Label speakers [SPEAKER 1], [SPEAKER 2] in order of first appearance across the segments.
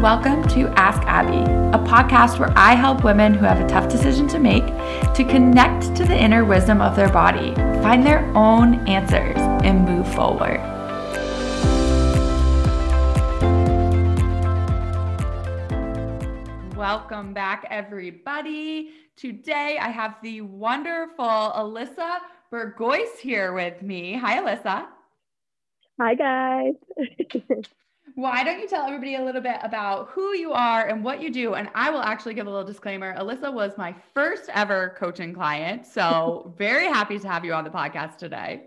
[SPEAKER 1] Welcome to Ask Abby, a podcast where I help women who have a tough decision to make to connect to the inner wisdom of their body, find their own answers, and move forward. Welcome back, everybody. Today I have the wonderful Alyssa Burgoyce here with me. Hi, Alyssa.
[SPEAKER 2] Hi, guys.
[SPEAKER 1] Why don't you tell everybody a little bit about who you are and what you do? And I will actually give a little disclaimer. Alyssa was my first ever coaching client. So, very happy to have you on the podcast today.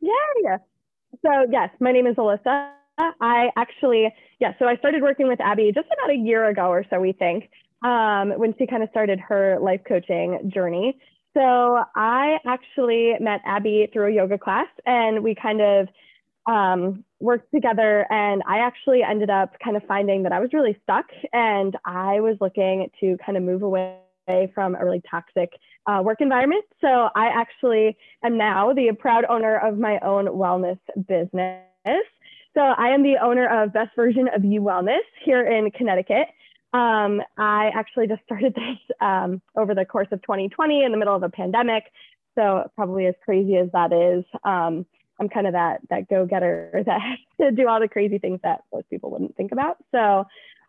[SPEAKER 2] Yeah. So, yes, my name is Alyssa. I actually, yeah, so I started working with Abby just about a year ago or so, we think, um, when she kind of started her life coaching journey. So, I actually met Abby through a yoga class and we kind of um, worked together and I actually ended up kind of finding that I was really stuck and I was looking to kind of move away from a really toxic uh, work environment. So I actually am now the proud owner of my own wellness business. So I am the owner of Best Version of You Wellness here in Connecticut. Um, I actually just started this um, over the course of 2020 in the middle of a pandemic. So probably as crazy as that is, um, I'm kind of that that go getter that has to do all the crazy things that most people wouldn't think about. So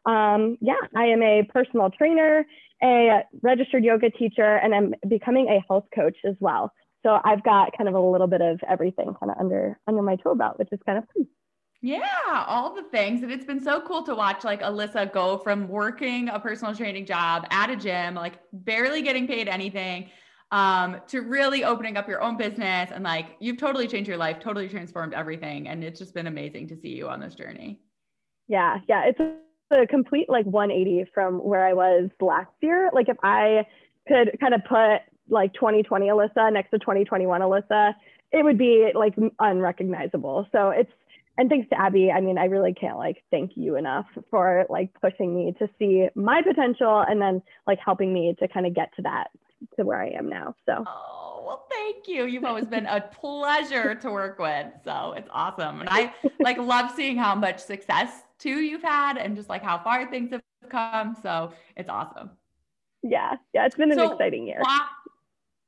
[SPEAKER 2] um, yeah, I am a personal trainer, a registered yoga teacher, and I'm becoming a health coach as well. So I've got kind of a little bit of everything kind of under under my tool belt, which is kind of fun.
[SPEAKER 1] Yeah, all the things. And it's been so cool to watch like Alyssa go from working a personal training job at a gym, like barely getting paid anything, um, to really opening up your own business and like you've totally changed your life, totally transformed everything. And it's just been amazing to see you on this journey.
[SPEAKER 2] Yeah, yeah. It's a, complete like 180 from where I was last year. Like if I could kind of put like 2020 Alyssa next to 2021 Alyssa, it would be like unrecognizable. So it's and thanks to Abby, I mean, I really can't like thank you enough for like pushing me to see my potential and then like helping me to kind of get to that to where I am now. So.
[SPEAKER 1] Oh, well, thank you. You've always been a pleasure to work with. So it's awesome. And I like love seeing how much success too you've had and just like how far things have come. So it's awesome.
[SPEAKER 2] Yeah. Yeah. It's been an so, exciting year.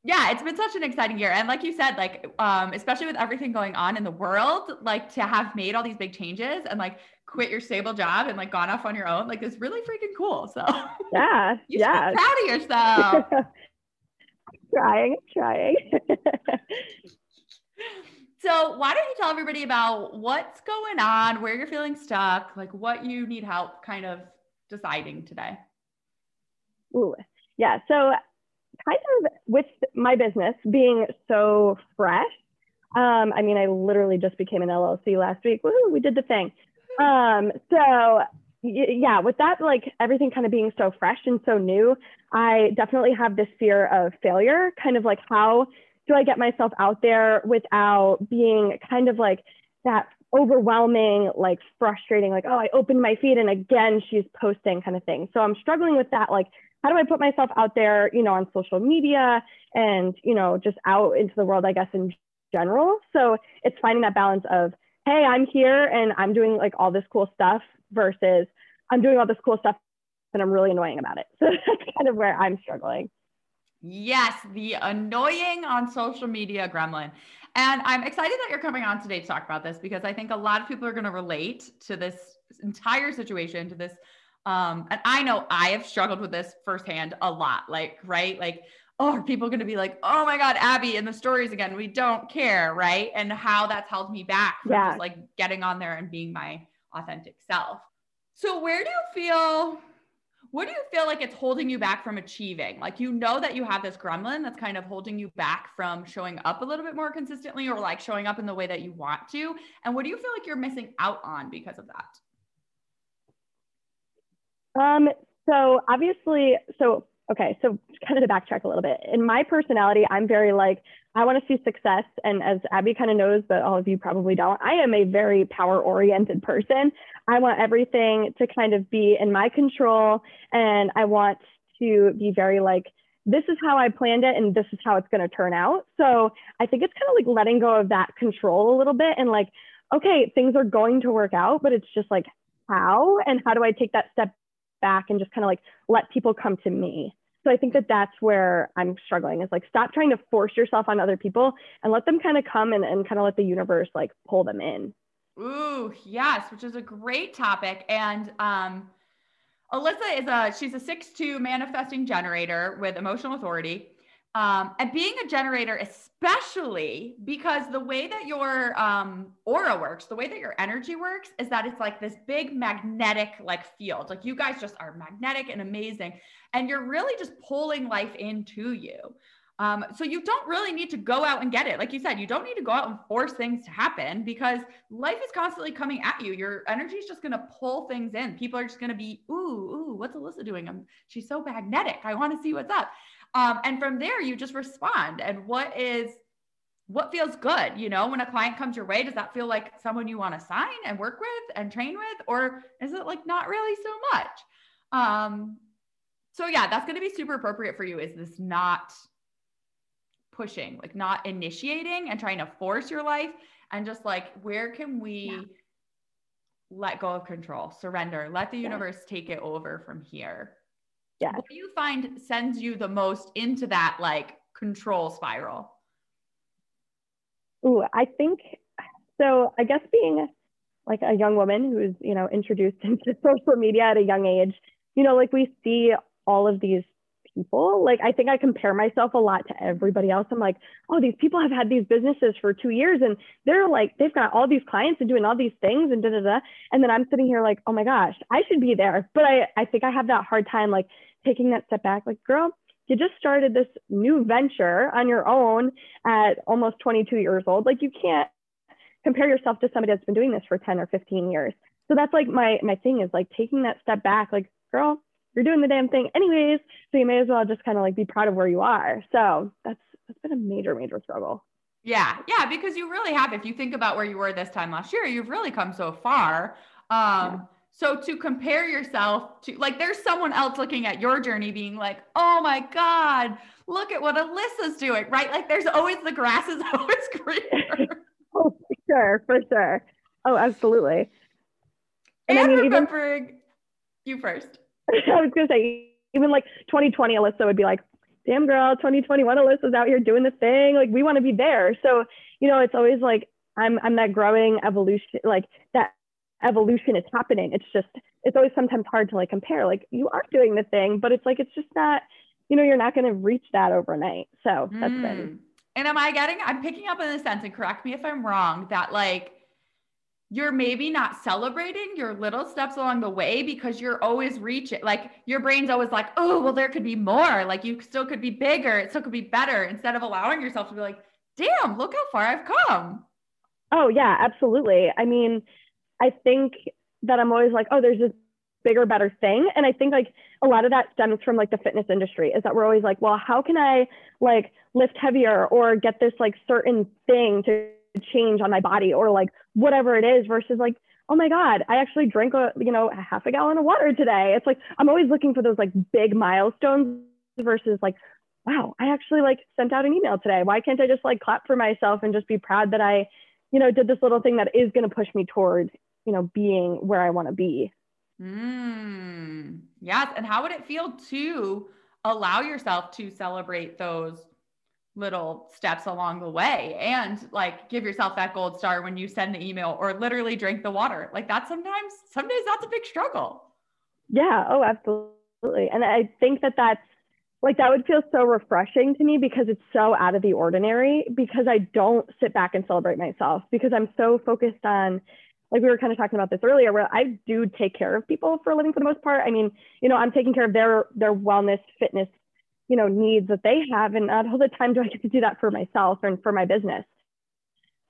[SPEAKER 1] yeah, it's been such an exciting year. And like you said, like, um, especially with everything going on in the world, like to have made all these big changes and like quit your stable job and like gone off on your own, like it's really freaking cool. So
[SPEAKER 2] yeah,
[SPEAKER 1] you
[SPEAKER 2] yeah.
[SPEAKER 1] proud of yourself.
[SPEAKER 2] trying, trying.
[SPEAKER 1] so, why don't you tell everybody about what's going on, where you're feeling stuck, like what you need help kind of deciding today?
[SPEAKER 2] Ooh, yeah. So, kind of with my business being so fresh, um, I mean, I literally just became an LLC last week. Woo, we did the thing. Um, so yeah, with that, like everything kind of being so fresh and so new, I definitely have this fear of failure, kind of like how do I get myself out there without being kind of like that overwhelming, like frustrating, like, oh, I opened my feed and again she's posting kind of thing. So I'm struggling with that. Like, how do I put myself out there, you know, on social media and, you know, just out into the world, I guess, in general. So it's finding that balance of, hey, I'm here and I'm doing like all this cool stuff versus I'm doing all this cool stuff and I'm really annoying about it. So that's kind of where I'm struggling.
[SPEAKER 1] Yes, the annoying on social media gremlin. And I'm excited that you're coming on today to talk about this because I think a lot of people are going to relate to this entire situation, to this. Um, and I know I have struggled with this firsthand a lot. Like, right? Like, oh, are people going to be like, oh my God, Abby in the stories again? We don't care, right? And how that's held me back from yeah. just like getting on there and being my authentic self. So, where do you feel? What do you feel like it's holding you back from achieving? Like, you know that you have this gremlin that's kind of holding you back from showing up a little bit more consistently or like showing up in the way that you want to. And what do you feel like you're missing out on because of that?
[SPEAKER 2] Um, so obviously, so okay, so kind of to backtrack a little bit. In my personality, I'm very like, I want to see success. And as Abby kind of knows, but all of you probably don't, I am a very power oriented person. I want everything to kind of be in my control. And I want to be very like, this is how I planned it and this is how it's going to turn out. So I think it's kind of like letting go of that control a little bit and like, okay, things are going to work out, but it's just like, how and how do I take that step back and just kind of like let people come to me. So I think that that's where I'm struggling is like stop trying to force yourself on other people and let them kind of come and, and kind of let the universe like pull them in.
[SPEAKER 1] Ooh, yes, which is a great topic. And um, Alyssa is a she's a six-two manifesting generator with emotional authority. Um, and being a generator, especially because the way that your um, aura works, the way that your energy works, is that it's like this big magnetic like field. Like you guys just are magnetic and amazing, and you're really just pulling life into you. Um, so you don't really need to go out and get it. Like you said, you don't need to go out and force things to happen because life is constantly coming at you. Your energy is just going to pull things in. People are just going to be, ooh, ooh, what's Alyssa doing? I'm, she's so magnetic. I want to see what's up. Um, and from there, you just respond. And what is, what feels good? You know, when a client comes your way, does that feel like someone you want to sign and work with and train with? Or is it like not really so much? Um, so yeah, that's going to be super appropriate for you. Is this not pushing, like not initiating and trying to force your life and just like, where can we yeah. let go of control, surrender, let the universe yeah. take it over from here?
[SPEAKER 2] Yeah.
[SPEAKER 1] What do you find sends you the most into that like control spiral?
[SPEAKER 2] Ooh, I think so. I guess being like a young woman who's, you know, introduced into social media at a young age, you know, like we see all of these people. Like I think I compare myself a lot to everybody else. I'm like, oh, these people have had these businesses for two years and they're like, they've got all these clients and doing all these things and da da da. And then I'm sitting here like, oh my gosh, I should be there. But I, I think I have that hard time like taking that step back, like, girl, you just started this new venture on your own at almost 22 years old. Like you can't compare yourself to somebody that's been doing this for 10 or 15 years. So that's like my my thing is like taking that step back, like, girl, you're doing the damn thing anyways. So you may as well just kind of like be proud of where you are. So that's that's been a major, major struggle.
[SPEAKER 1] Yeah, yeah, because you really have. If you think about where you were this time last year, you've really come so far. Um, yeah. So to compare yourself to like, there's someone else looking at your journey, being like, "Oh my God, look at what Alyssa's doing!" Right? Like, there's always the grass is always greener.
[SPEAKER 2] oh, for sure, for sure. Oh, absolutely.
[SPEAKER 1] And, and I mean, remembering even, you first.
[SPEAKER 2] I was gonna say, even like 2020, Alyssa would be like, damn girl, 2021 Alyssa's out here doing the thing. Like we want to be there. So, you know, it's always like I'm I'm that growing evolution, like that evolution is happening. It's just it's always sometimes hard to like compare. Like you are doing the thing, but it's like it's just not, you know, you're not gonna reach that overnight. So that's mm. been
[SPEAKER 1] and am I getting I'm picking up in the sense, and correct me if I'm wrong, that like you're maybe not celebrating your little steps along the way because you're always reaching like your brain's always like oh well there could be more like you still could be bigger it still could be better instead of allowing yourself to be like damn look how far i've come
[SPEAKER 2] oh yeah absolutely i mean i think that i'm always like oh there's this bigger better thing. And i think like a lot of that stems from like the fitness industry is that we're always like well how can i like lift heavier or get this like certain thing to change on my body or like whatever it is versus like oh my god i actually drank a you know a half a gallon of water today. It's like i'm always looking for those like big milestones versus like wow i actually like sent out an email today. Why can't i just like clap for myself and just be proud that i you know did this little thing that is going to push me toward you know being where i want to be
[SPEAKER 1] mm, yes and how would it feel to allow yourself to celebrate those little steps along the way and like give yourself that gold star when you send the email or literally drink the water. Like that sometimes, some days that's a big struggle.
[SPEAKER 2] Yeah. Oh, absolutely. And I think that that's like that would feel so refreshing to me because it's so out of the ordinary because I don't sit back and celebrate myself because I'm so focused on like we were kind of talking about this earlier where I do take care of people for a living for the most part. I mean, you know, I'm taking care of their their wellness, fitness, you know needs that they have and not all the time do i get to do that for myself and for my business.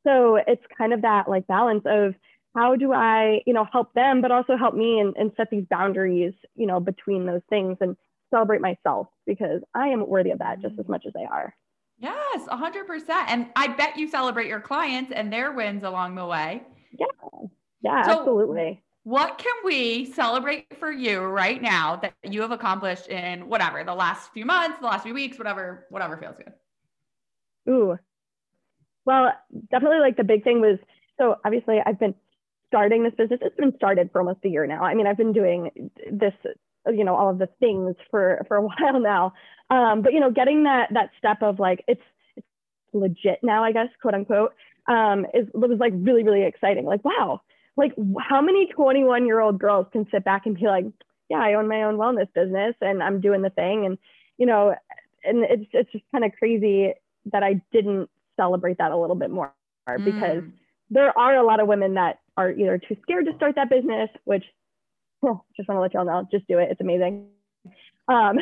[SPEAKER 2] So it's kind of that like balance of how do i you know help them but also help me and, and set these boundaries you know between those things and celebrate myself because i am worthy of that just as much as they are.
[SPEAKER 1] Yes 100% and i bet you celebrate your clients and their wins along the way
[SPEAKER 2] yeah yeah so, absolutely
[SPEAKER 1] what can we celebrate for you right now that you have accomplished in whatever the last few months, the last few weeks, whatever, whatever feels good?
[SPEAKER 2] Ooh, well, definitely like the big thing was so obviously I've been starting this business, it's been started for almost a year now. I mean, I've been doing this, you know, all of the things for for a while now. Um, but you know, getting that that step of like it's it's legit now, I guess, quote unquote, um, is was like really really exciting. Like, wow, like how many 21 year old girls can sit back and be like, yeah, I own my own wellness business and I'm doing the thing, and you know, and it's it's just kind of crazy that I didn't celebrate that a little bit more because mm. there are a lot of women that are either too scared to start that business, which well, just want to let y'all know, just do it. It's amazing. Um,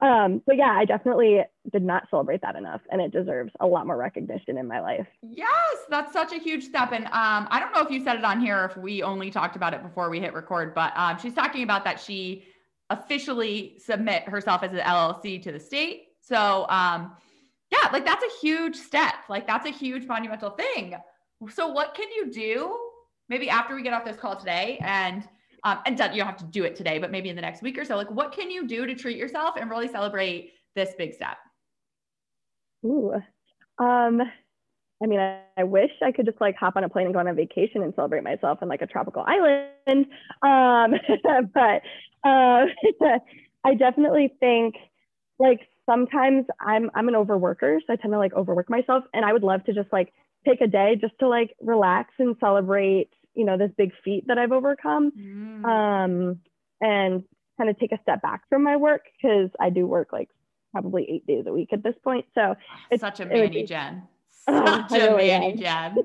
[SPEAKER 2] um, but yeah, I definitely did not celebrate that enough, and it deserves a lot more recognition in my life.
[SPEAKER 1] Yes, that's such a huge step. And um, I don't know if you said it on here, if we only talked about it before we hit record, but um, she's talking about that she officially submit herself as an LLC to the state. So um, yeah, like that's a huge step. Like that's a huge monumental thing. So what can you do maybe after we get off this call today and um, and you don't have to do it today, but maybe in the next week or so, like what can you do to treat yourself and really celebrate this big step?
[SPEAKER 2] Ooh, um, I mean, I, I, wish I could just like hop on a plane and go on a vacation and celebrate myself in like a tropical island. Um, but uh, I definitely think like sometimes I'm I'm an overworker, so I tend to like overwork myself, and I would love to just like take a day just to like relax and celebrate, you know, this big feat that I've overcome, mm. um, and kind of take a step back from my work because I do work like probably eight days a week at this point. So
[SPEAKER 1] it's such a Manny it, Jen. Such a really Manny Jen.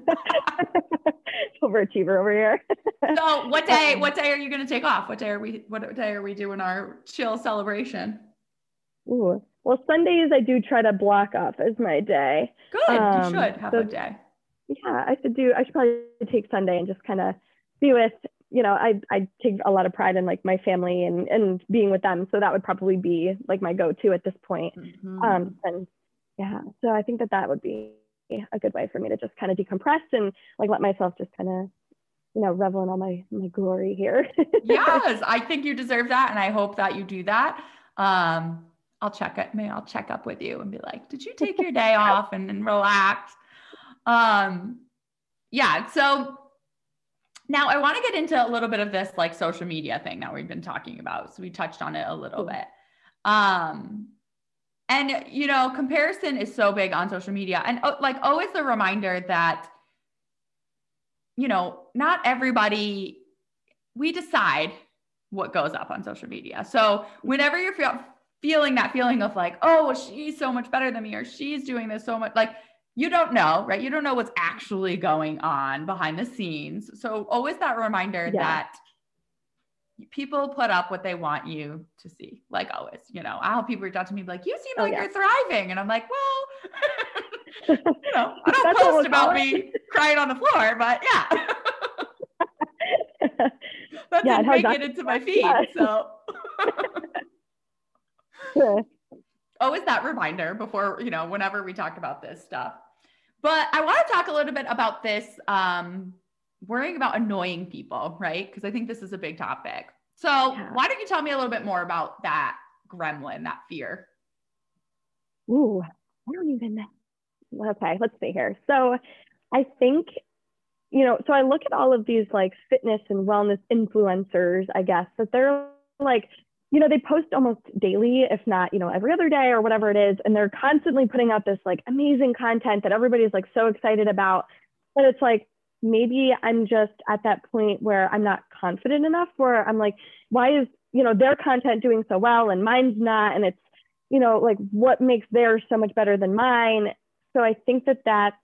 [SPEAKER 2] Overachiever over here.
[SPEAKER 1] so what day? What day are you going to take off? What day are we? What day are we doing our chill celebration?
[SPEAKER 2] Ooh, well, Sundays I do try to block off as my day.
[SPEAKER 1] Good. Um, you should have so, a day.
[SPEAKER 2] Yeah, I should do. I should probably take Sunday and just kind of be with. You know, I I take a lot of pride in like my family and and being with them. So that would probably be like my go-to at this point. Mm-hmm. Um, and yeah, so I think that that would be a good way for me to just kind of decompress and like let myself just kind of you know revel in all my my glory here.
[SPEAKER 1] yes, I think you deserve that, and I hope that you do that. Um, I'll check it. may I'll check up with you and be like, did you take your day off and, and relax? Um, yeah. So now I want to get into a little bit of this like social media thing that we've been talking about. So we touched on it a little bit. Um, and you know, comparison is so big on social media, and uh, like always the reminder that you know, not everybody. We decide what goes up on social media. So whenever you're feeling that feeling of like, oh, well, she's so much better than me, or she's doing this so much, like you don't know, right? You don't know what's actually going on behind the scenes. So always that reminder yeah. that people put up what they want you to see. Like always, you know, I'll have people reach out to me like, you seem oh, like yeah. you're thriving. And I'm like, well, you know, I don't post about me crying on the floor, but yeah. that yeah, didn't make it into my feed. So Always that reminder before, you know, whenever we talk about this stuff. But I want to talk a little bit about this um, worrying about annoying people, right? Because I think this is a big topic. So yeah. why don't you tell me a little bit more about that gremlin, that fear?
[SPEAKER 2] Ooh, I don't even. Okay, let's see here. So I think, you know, so I look at all of these like fitness and wellness influencers, I guess, that they're like you know, they post almost daily, if not, you know, every other day or whatever it is. And they're constantly putting out this like amazing content that everybody's like so excited about. But it's like, maybe I'm just at that point where I'm not confident enough where I'm like, why is, you know, their content doing so well and mine's not? And it's, you know, like what makes theirs so much better than mine? So I think that that's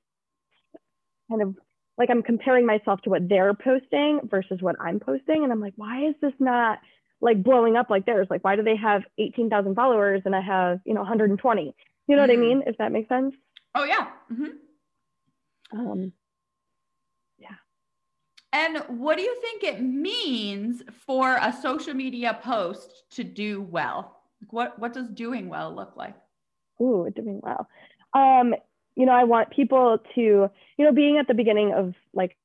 [SPEAKER 2] kind of like I'm comparing myself to what they're posting versus what I'm posting. And I'm like, why is this not? Like blowing up like theirs. Like, why do they have 18,000 followers and I have, you know, 120? You know mm-hmm. what I mm-hmm. mean? If that makes sense.
[SPEAKER 1] Oh, yeah. Mm-hmm. Um, yeah. And what do you think it means for a social media post to do well? What, what does doing well look like?
[SPEAKER 2] Ooh, doing well. Um, you know, I want people to, you know, being at the beginning of like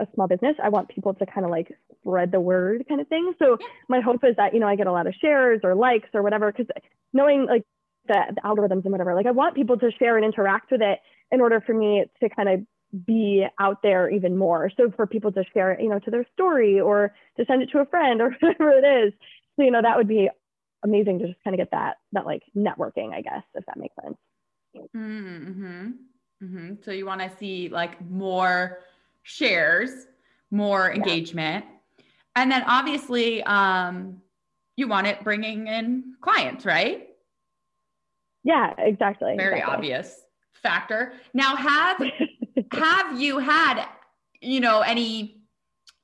[SPEAKER 2] a small business, I want people to kind of like spread the word kind of thing. So my hope is that, you know, I get a lot of shares or likes or whatever, because knowing like the, the algorithms and whatever, like I want people to share and interact with it in order for me to kind of be out there even more. So for people to share it, you know, to their story or to send it to a friend or whatever it is. So, you know, that would be amazing to just kind of get that, that like networking, I guess, if that makes sense.
[SPEAKER 1] Mm-hmm. Mm-hmm. So you want to see like more shares, more engagement. Yeah. And then obviously, um, you want it bringing in clients, right?
[SPEAKER 2] Yeah, exactly.
[SPEAKER 1] Very
[SPEAKER 2] exactly.
[SPEAKER 1] obvious factor. Now, have have you had, you know, any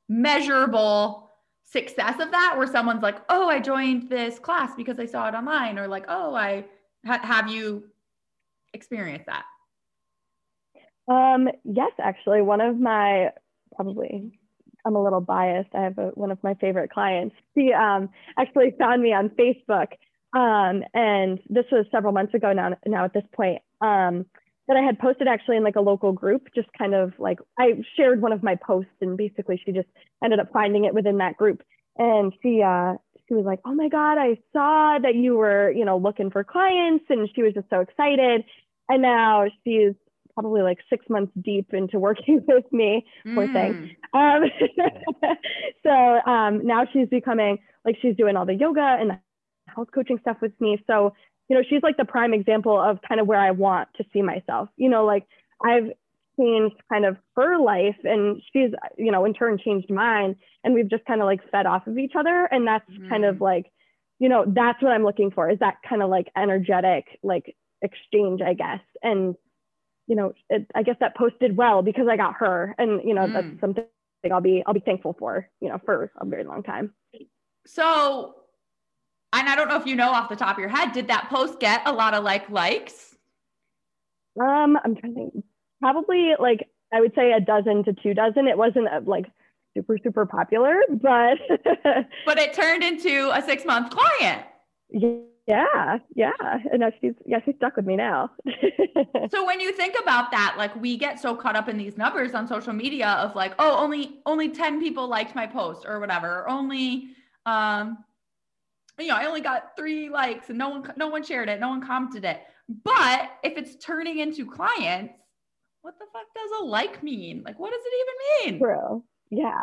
[SPEAKER 1] measurable success of that where someone's like, "Oh, I joined this class because I saw it online," or like, "Oh, I ha- have you experienced that?"
[SPEAKER 2] Um, yes, actually, one of my probably I'm a little biased. I have a, one of my favorite clients. She um, actually found me on Facebook, um, and this was several months ago now. Now at this point, um, that I had posted actually in like a local group, just kind of like I shared one of my posts, and basically she just ended up finding it within that group, and she uh, she was like, "Oh my God, I saw that you were you know looking for clients," and she was just so excited. And now she's probably like six months deep into working with me, poor mm. thing. Um, so um, now she's becoming like she's doing all the yoga and the health coaching stuff with me. So, you know, she's like the prime example of kind of where I want to see myself. You know, like I've changed kind of her life and she's, you know, in turn changed mine. And we've just kind of like fed off of each other. And that's mm. kind of like, you know, that's what I'm looking for is that kind of like energetic, like exchange, I guess. And you know, it, I guess that post did well because I got her, and you know, mm. that's something I'll be I'll be thankful for, you know, for a very long time.
[SPEAKER 1] So, and I don't know if you know off the top of your head, did that post get a lot of like likes?
[SPEAKER 2] Um, I'm trying to think. Probably like I would say a dozen to two dozen. It wasn't a, like super super popular, but
[SPEAKER 1] but it turned into a six month client.
[SPEAKER 2] Yeah yeah, yeah. And now she's yeah, she's stuck with me now.
[SPEAKER 1] so when you think about that, like we get so caught up in these numbers on social media of like, oh, only only 10 people liked my post or whatever, or only um, you know, I only got three likes and no one no one shared it, no one commented it. But if it's turning into clients, what the fuck does a like mean? Like what does it even
[SPEAKER 2] mean? True. Yeah.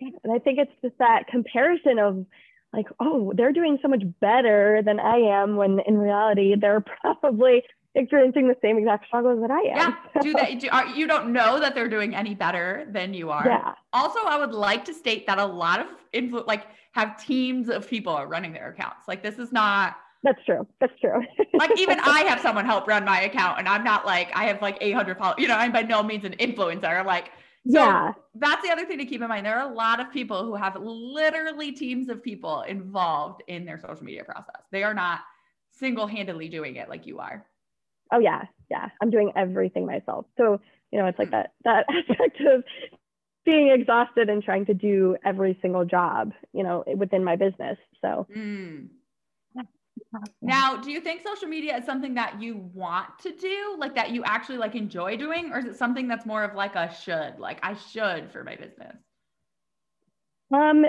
[SPEAKER 2] And I think it's just that comparison of like, oh, they're doing so much better than I am when in reality they're probably experiencing the same exact struggles that I am.
[SPEAKER 1] Yeah. Do they, do, are, you don't know that they're doing any better than you are.
[SPEAKER 2] Yeah.
[SPEAKER 1] Also, I would like to state that a lot of influ- like have teams of people running their accounts. Like this is not.
[SPEAKER 2] That's true. That's true.
[SPEAKER 1] like even I have someone help run my account and I'm not like, I have like 800 followers, you know, I'm by no means an influencer. Like so yeah. that's the other thing to keep in mind. There are a lot of people who have literally teams of people involved in their social media process. They are not single handedly doing it like you are.
[SPEAKER 2] Oh yeah, yeah. I'm doing everything myself. So, you know, it's like that that aspect of being exhausted and trying to do every single job, you know, within my business. So mm.
[SPEAKER 1] Now, do you think social media is something that you want to do, like that you actually like enjoy doing, or is it something that's more of like a should, like I should for my business?
[SPEAKER 2] Um,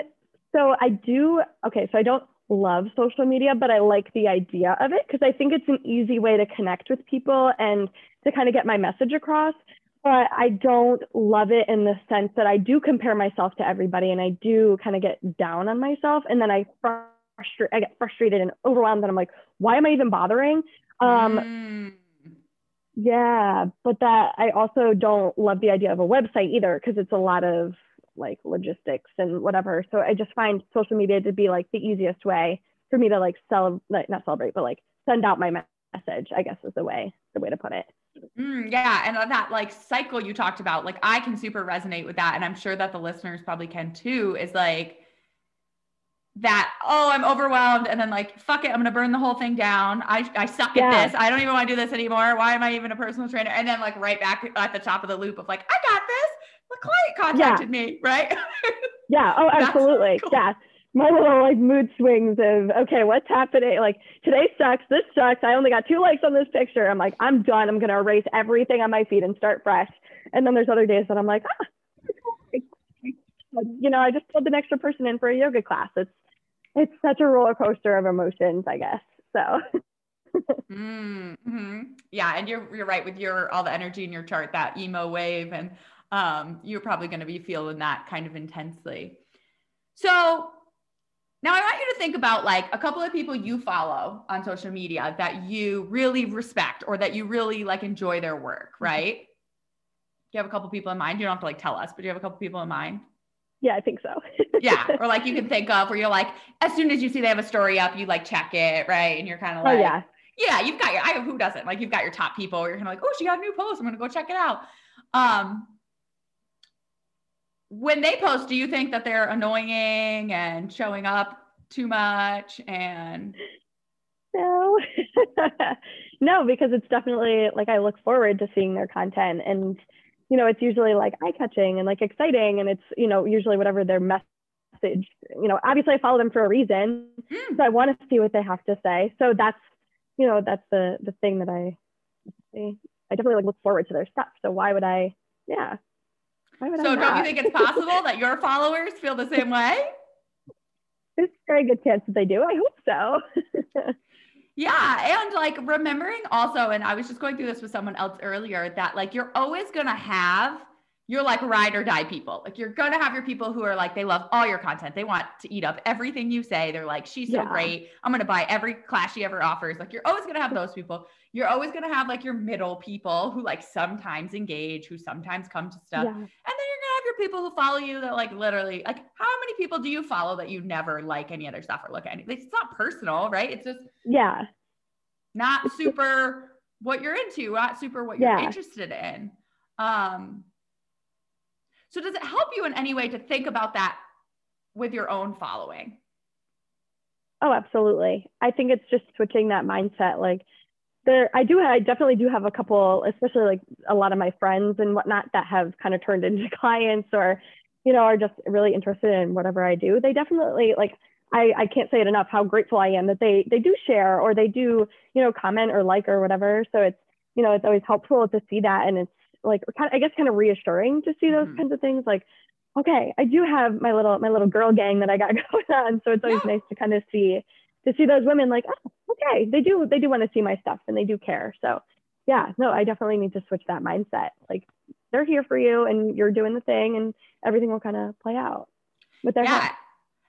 [SPEAKER 2] so I do. Okay, so I don't love social media, but I like the idea of it because I think it's an easy way to connect with people and to kind of get my message across. But I don't love it in the sense that I do compare myself to everybody and I do kind of get down on myself and then I frustrated. I get frustrated and overwhelmed, and I'm like, why am I even bothering? Um, mm. Yeah, but that I also don't love the idea of a website either because it's a lot of like logistics and whatever. So I just find social media to be like the easiest way for me to like sell, like, not celebrate, but like send out my message. I guess is the way the way to put it.
[SPEAKER 1] Mm, yeah, and that like cycle you talked about, like I can super resonate with that, and I'm sure that the listeners probably can too. Is like that oh i'm overwhelmed and then like fuck it i'm gonna burn the whole thing down. I, I suck yeah. at this. I don't even want to do this anymore. Why am i even a personal trainer? And then like right back at the top of the loop of like i got this. The client contacted yeah. me right?
[SPEAKER 2] Yeah. Oh absolutely. cool. yeah. My little like mood swings of okay what's happening? Like today sucks. This sucks. I only got two likes on this picture. I'm like i'm done. I'm gonna erase everything on my feed and start fresh. And then there's other days that i'm like ah, you know i just pulled an extra person in for a yoga class. It's it's such a roller coaster of emotions, I guess. So
[SPEAKER 1] mm-hmm. Yeah, and you're you're right with your all the energy in your chart, that emo wave, and um, you're probably going to be feeling that kind of intensely. So now I want you to think about like a couple of people you follow on social media that you really respect or that you really like enjoy their work, mm-hmm. right? Do you have a couple people in mind? You don't have to like tell us, but do you have a couple people in mind?
[SPEAKER 2] Yeah, I think so.
[SPEAKER 1] yeah. Or like you can think of where you're like, as soon as you see they have a story up, you like check it, right? And you're kind of oh, like,
[SPEAKER 2] oh, yeah.
[SPEAKER 1] Yeah, you've got your I who doesn't? Like you've got your top people, you're kind of like, oh, she got a new post. I'm gonna go check it out. Um when they post, do you think that they're annoying and showing up too much and
[SPEAKER 2] no no because it's definitely like i look forward to seeing their content and you know it's usually like eye-catching and like exciting and it's you know usually whatever their message you know obviously i follow them for a reason mm. so i want to see what they have to say so that's you know that's the the thing that i i definitely like look forward to their stuff so why would i yeah
[SPEAKER 1] so don't you think it's possible that your followers feel the same way?
[SPEAKER 2] There's a very good chance that they do. I hope so.
[SPEAKER 1] yeah. And like remembering also, and I was just going through this with someone else earlier, that like you're always going to have you're like ride or die people. Like you're gonna have your people who are like they love all your content. They want to eat up everything you say. They're like, she's so yeah. great. I'm gonna buy every class she ever offers. Like you're always gonna have those people. You're always gonna have like your middle people who like sometimes engage, who sometimes come to stuff. Yeah. And then you're gonna have your people who follow you that like literally like how many people do you follow that you never like any other stuff or look at any? It's not personal, right? It's just
[SPEAKER 2] yeah,
[SPEAKER 1] not super what you're into, not super what you're yeah. interested in. Um so does it help you in any way to think about that with your own following?
[SPEAKER 2] Oh, absolutely. I think it's just switching that mindset. Like there, I do, I definitely do have a couple, especially like a lot of my friends and whatnot that have kind of turned into clients or, you know, are just really interested in whatever I do. They definitely like, I, I can't say it enough how grateful I am that they they do share or they do you know comment or like or whatever. So it's you know it's always helpful to see that and it's like kind of, I guess kind of reassuring to see those mm-hmm. kinds of things like okay I do have my little my little girl gang that I got going on so it's always yeah. nice to kind of see to see those women like oh okay they do they do want to see my stuff and they do care so yeah no I definitely need to switch that mindset like they're here for you and you're doing the thing and everything will kind of play out with their yeah. Help.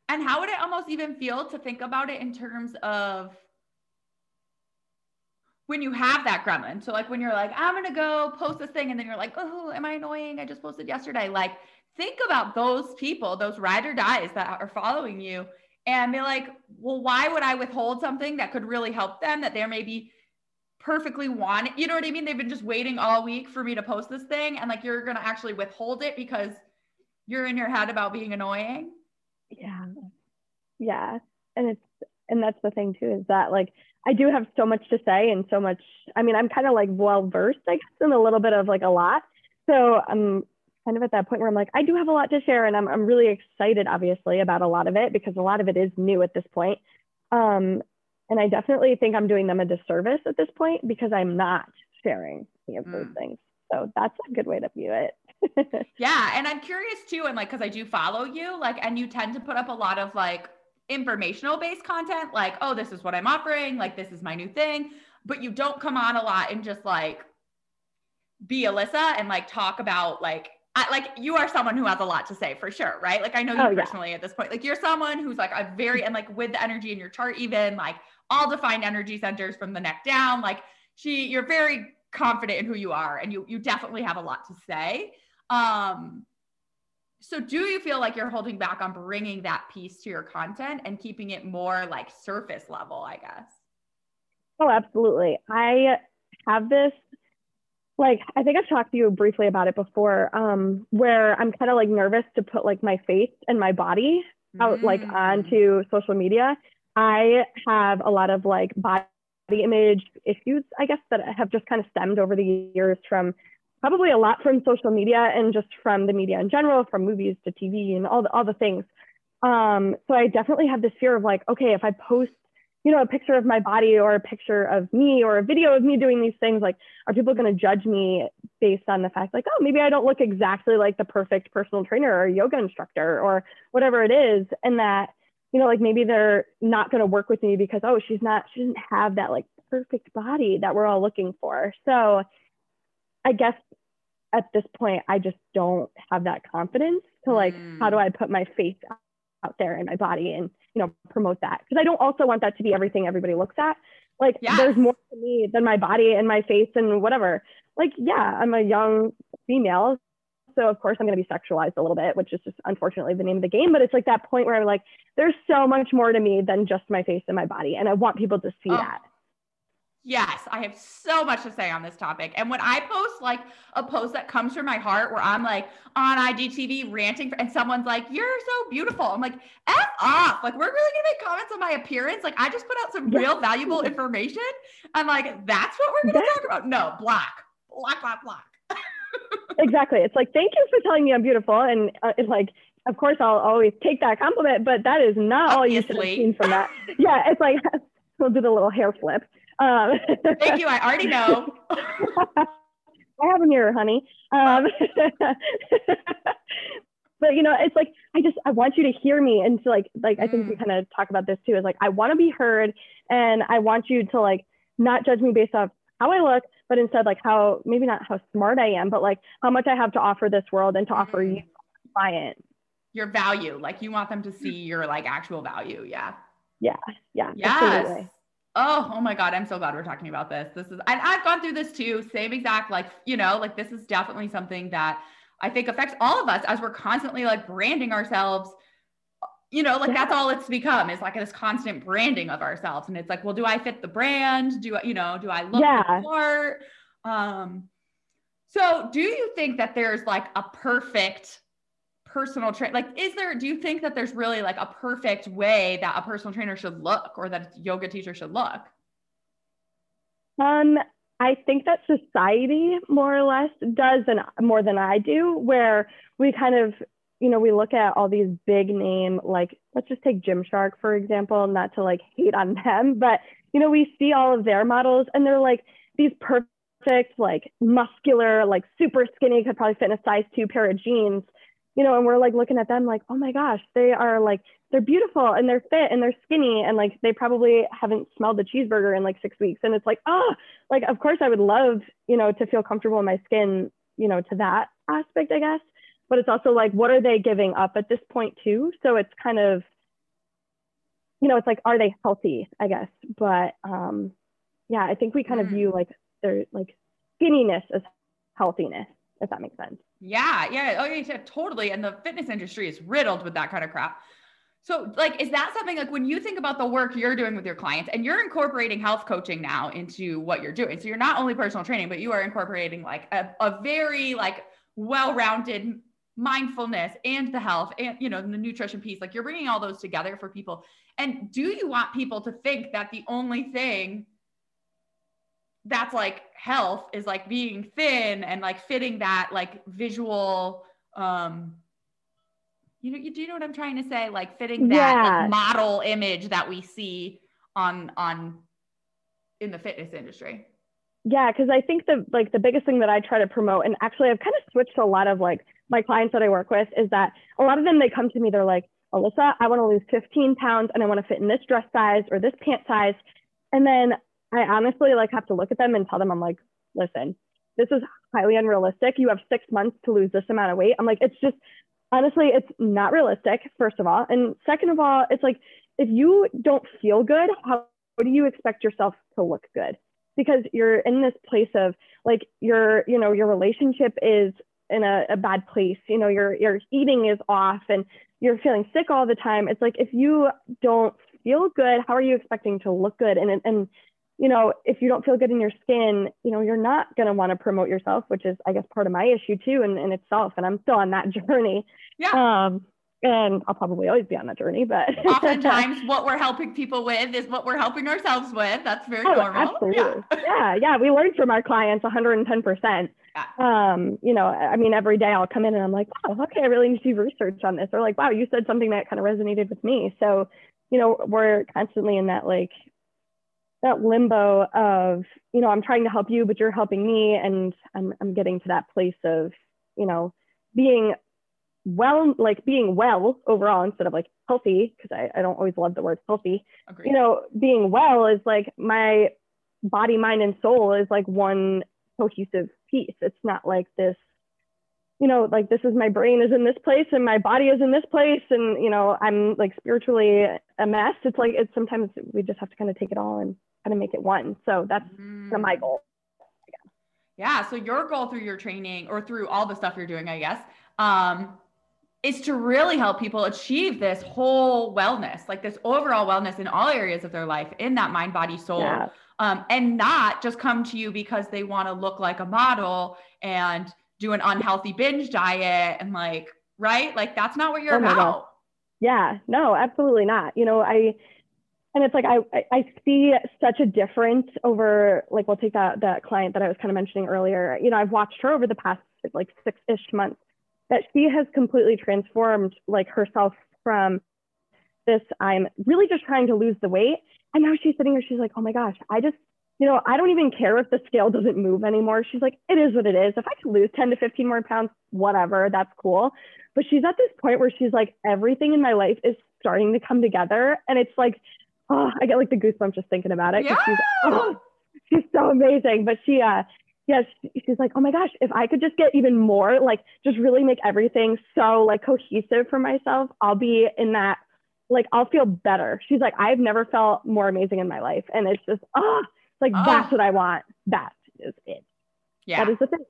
[SPEAKER 1] And how would it almost even feel to think about it in terms of when you have that gremlin. So like when you're like, I'm gonna go post this thing, and then you're like, oh, am I annoying? I just posted yesterday. Like, think about those people, those ride or dies that are following you, and be like, well, why would I withhold something that could really help them that they're maybe perfectly want You know what I mean? They've been just waiting all week for me to post this thing, and like you're gonna actually withhold it because you're in your head about being annoying.
[SPEAKER 2] Yeah. Yeah. And it's and that's the thing too, is that like I do have so much to say and so much. I mean, I'm kind of like well versed, I guess, in a little bit of like a lot. So I'm kind of at that point where I'm like, I do have a lot to share, and I'm I'm really excited, obviously, about a lot of it because a lot of it is new at this point. Um, and I definitely think I'm doing them a disservice at this point because I'm not sharing any of those mm. things. So that's a good way to view
[SPEAKER 1] it. yeah, and I'm curious too, and like because I do follow you, like, and you tend to put up a lot of like informational based content like oh this is what i'm offering like this is my new thing but you don't come on a lot and just like be alyssa and like talk about like I, like you are someone who has a lot to say for sure right? Like i know you oh, personally yeah. at this point like you're someone who's like a very and like with the energy in your chart even like all defined energy centers from the neck down like she you're very confident in who you are and you you definitely have a lot to say. Um so do you feel like you're holding back on bringing that piece to your content and keeping it more like surface level i guess?
[SPEAKER 2] Oh absolutely. I have this like i think i've talked to you briefly about it before um, where i'm kind of like nervous to put like my face and my body out mm. like onto social media i have a lot of like body image issues i guess that have just kind of stemmed over the years from probably a lot from social media and just from the media in general, from movies to TV and all the, all the things. Um, so I definitely have this fear of like, okay, if I post, you know, a picture of my body or a picture of me or a video of me doing these things, like, are people going to judge me based on the fact like, oh, maybe I don't look exactly like the perfect personal trainer or yoga instructor or whatever it is, and that you know, like maybe they're not going to work with me because oh, she's not, she doesn't have that like perfect body that we're all looking for. So I guess at this point, I just don't have that confidence to like, mm. how do I put my face out there in my body and, you know, promote that? Because I don't also want that to be everything everybody looks at. Like, yes. there's more to me than my body and my face and whatever. Like, yeah, I'm a young female. So, of course, I'm going to be sexualized a little bit, which is just unfortunately the name of the game. But it's like that point where I'm like, there's so much more to me than just my face and my body. And I want people to see oh. that.
[SPEAKER 1] Yes, I have so much to say on this topic. And when I post like a post that comes from my heart where I'm like on IGTV ranting and someone's like, You're so beautiful. I'm like, F off. Like, we're really gonna make comments on my appearance. Like, I just put out some real valuable information. I'm like, That's what we're gonna talk about. No, black, black, black, black.
[SPEAKER 2] exactly. It's like, Thank you for telling me I'm beautiful. And uh, it's like, of course, I'll always take that compliment, but that is not Obviously. all you should have seen from that. yeah, it's like, we'll do the little hair flip.
[SPEAKER 1] Um, Thank you. I already know.
[SPEAKER 2] I have a mirror, honey. Um, but you know, it's like I just I want you to hear me, and to like like I think mm. we kind of talk about this too. Is like I want to be heard, and I want you to like not judge me based off how I look, but instead like how maybe not how smart I am, but like how much I have to offer this world and to mm. offer you client
[SPEAKER 1] your value. Like you want them to see your like actual value. Yeah.
[SPEAKER 2] Yeah. Yeah.
[SPEAKER 1] Yes. Absolutely. Oh, oh my God. I'm so glad we're talking about this. This is, and I've gone through this too. Same exact, like, you know, like this is definitely something that I think affects all of us as we're constantly like branding ourselves. You know, like yeah. that's all it's become is like this constant branding of ourselves. And it's like, well, do I fit the brand? Do I, you know, do I look yeah. the part? Um, so do you think that there's like a perfect personal train like is there do you think that there's really like a perfect way that a personal trainer should look or that a yoga teacher should look?
[SPEAKER 2] Um i think that society more or less does and more than i do where we kind of you know we look at all these big name like let's just take gymshark for example not to like hate on them but you know we see all of their models and they're like these perfect like muscular like super skinny could probably fit in a size two pair of jeans you know, and we're like looking at them like, oh my gosh, they are like, they're beautiful and they're fit and they're skinny and like they probably haven't smelled a cheeseburger in like six weeks. And it's like, oh, like, of course I would love, you know, to feel comfortable in my skin, you know, to that aspect, I guess. But it's also like, what are they giving up at this point too? So it's kind of, you know, it's like, are they healthy, I guess. But um, yeah, I think we kind of mm. view like their like skinniness as healthiness, if that makes sense.
[SPEAKER 1] Yeah, yeah. Oh, yeah, totally. And the fitness industry is riddled with that kind of crap. So, like, is that something like when you think about the work you're doing with your clients and you're incorporating health coaching now into what you're doing? So, you're not only personal training, but you are incorporating like a, a very like well rounded mindfulness and the health and you know the nutrition piece like you're bringing all those together for people and do you want people to think that the only thing that's like health is like being thin and like fitting that like visual um you know you do you know what i'm trying to say? Like fitting that yeah. like, model image that we see on on in the fitness industry.
[SPEAKER 2] Yeah because i think the like the biggest thing that i try to promote and actually i've kind of switched a lot of like my clients that i work with is that a lot of them they come to me they're like alyssa i want to lose 15 pounds and i want to fit in this dress size or this pant size. And then I honestly like have to look at them and tell them, I'm like, listen, this is highly unrealistic. You have six months to lose this amount of weight. I'm like, it's just honestly, it's not realistic, first of all. And second of all, it's like, if you don't feel good, how, do you expect yourself to look good? Because you're in this place of like your, you know, your relationship is in a, a bad place. You know, your your eating is off and you're feeling sick all the time. It's like if you don't feel good, how are you expecting to look good? And and you know, if you don't feel good in your skin, you know, you're not going to want to promote yourself, which is, I guess, part of my issue too, in, in itself. And I'm still on that journey.
[SPEAKER 1] Yeah.
[SPEAKER 2] Um, and I'll probably always be on that journey, but
[SPEAKER 1] oftentimes what we're helping people with is what we're helping ourselves with. That's very oh, normal.
[SPEAKER 2] Absolutely. Yeah. yeah. Yeah. We learn from our clients 110%. Yeah. Um, you know, I mean, every day I'll come in and I'm like, wow, okay, I really need to do research on this. Or like, wow, you said something that kind of resonated with me. So, you know, we're constantly in that like that limbo of you know i'm trying to help you but you're helping me and i'm, I'm getting to that place of you know being well like being well overall instead of like healthy because I, I don't always love the word healthy Agreed. you know being well is like my body, mind, and soul is like one cohesive piece. It's not like this, you know, like this is my brain is in this place and my body is in this place, and you know, I'm like spiritually a mess. It's like it's sometimes we just have to kind of take it all and kind of make it one. So that's mm. kind of my goal.
[SPEAKER 1] Yeah. So your goal through your training or through all the stuff you're doing, I guess, um, is to really help people achieve this whole wellness, like this overall wellness in all areas of their life, in that mind, body, soul. Yeah. Um, and not just come to you because they want to look like a model and do an unhealthy binge diet and like, right? Like that's not what you're oh about.
[SPEAKER 2] Yeah, no, absolutely not. You know, I, and it's like I, I see such a difference over like we'll take that that client that I was kind of mentioning earlier. You know, I've watched her over the past like six-ish months that she has completely transformed like herself from this i'm really just trying to lose the weight and now she's sitting here she's like oh my gosh i just you know i don't even care if the scale doesn't move anymore she's like it is what it is if i could lose 10 to 15 more pounds whatever that's cool but she's at this point where she's like everything in my life is starting to come together and it's like oh i get like the goosebumps just thinking about it
[SPEAKER 1] yeah. she's, oh,
[SPEAKER 2] she's so amazing but she uh yes, she's like, oh my gosh, if I could just get even more, like just really make everything so like cohesive for myself, I'll be in that, like I'll feel better. She's like, I've never felt more amazing in my life. And it's just, oh, like oh. that's what I want. That is it.
[SPEAKER 1] Yeah.
[SPEAKER 2] That is the thing.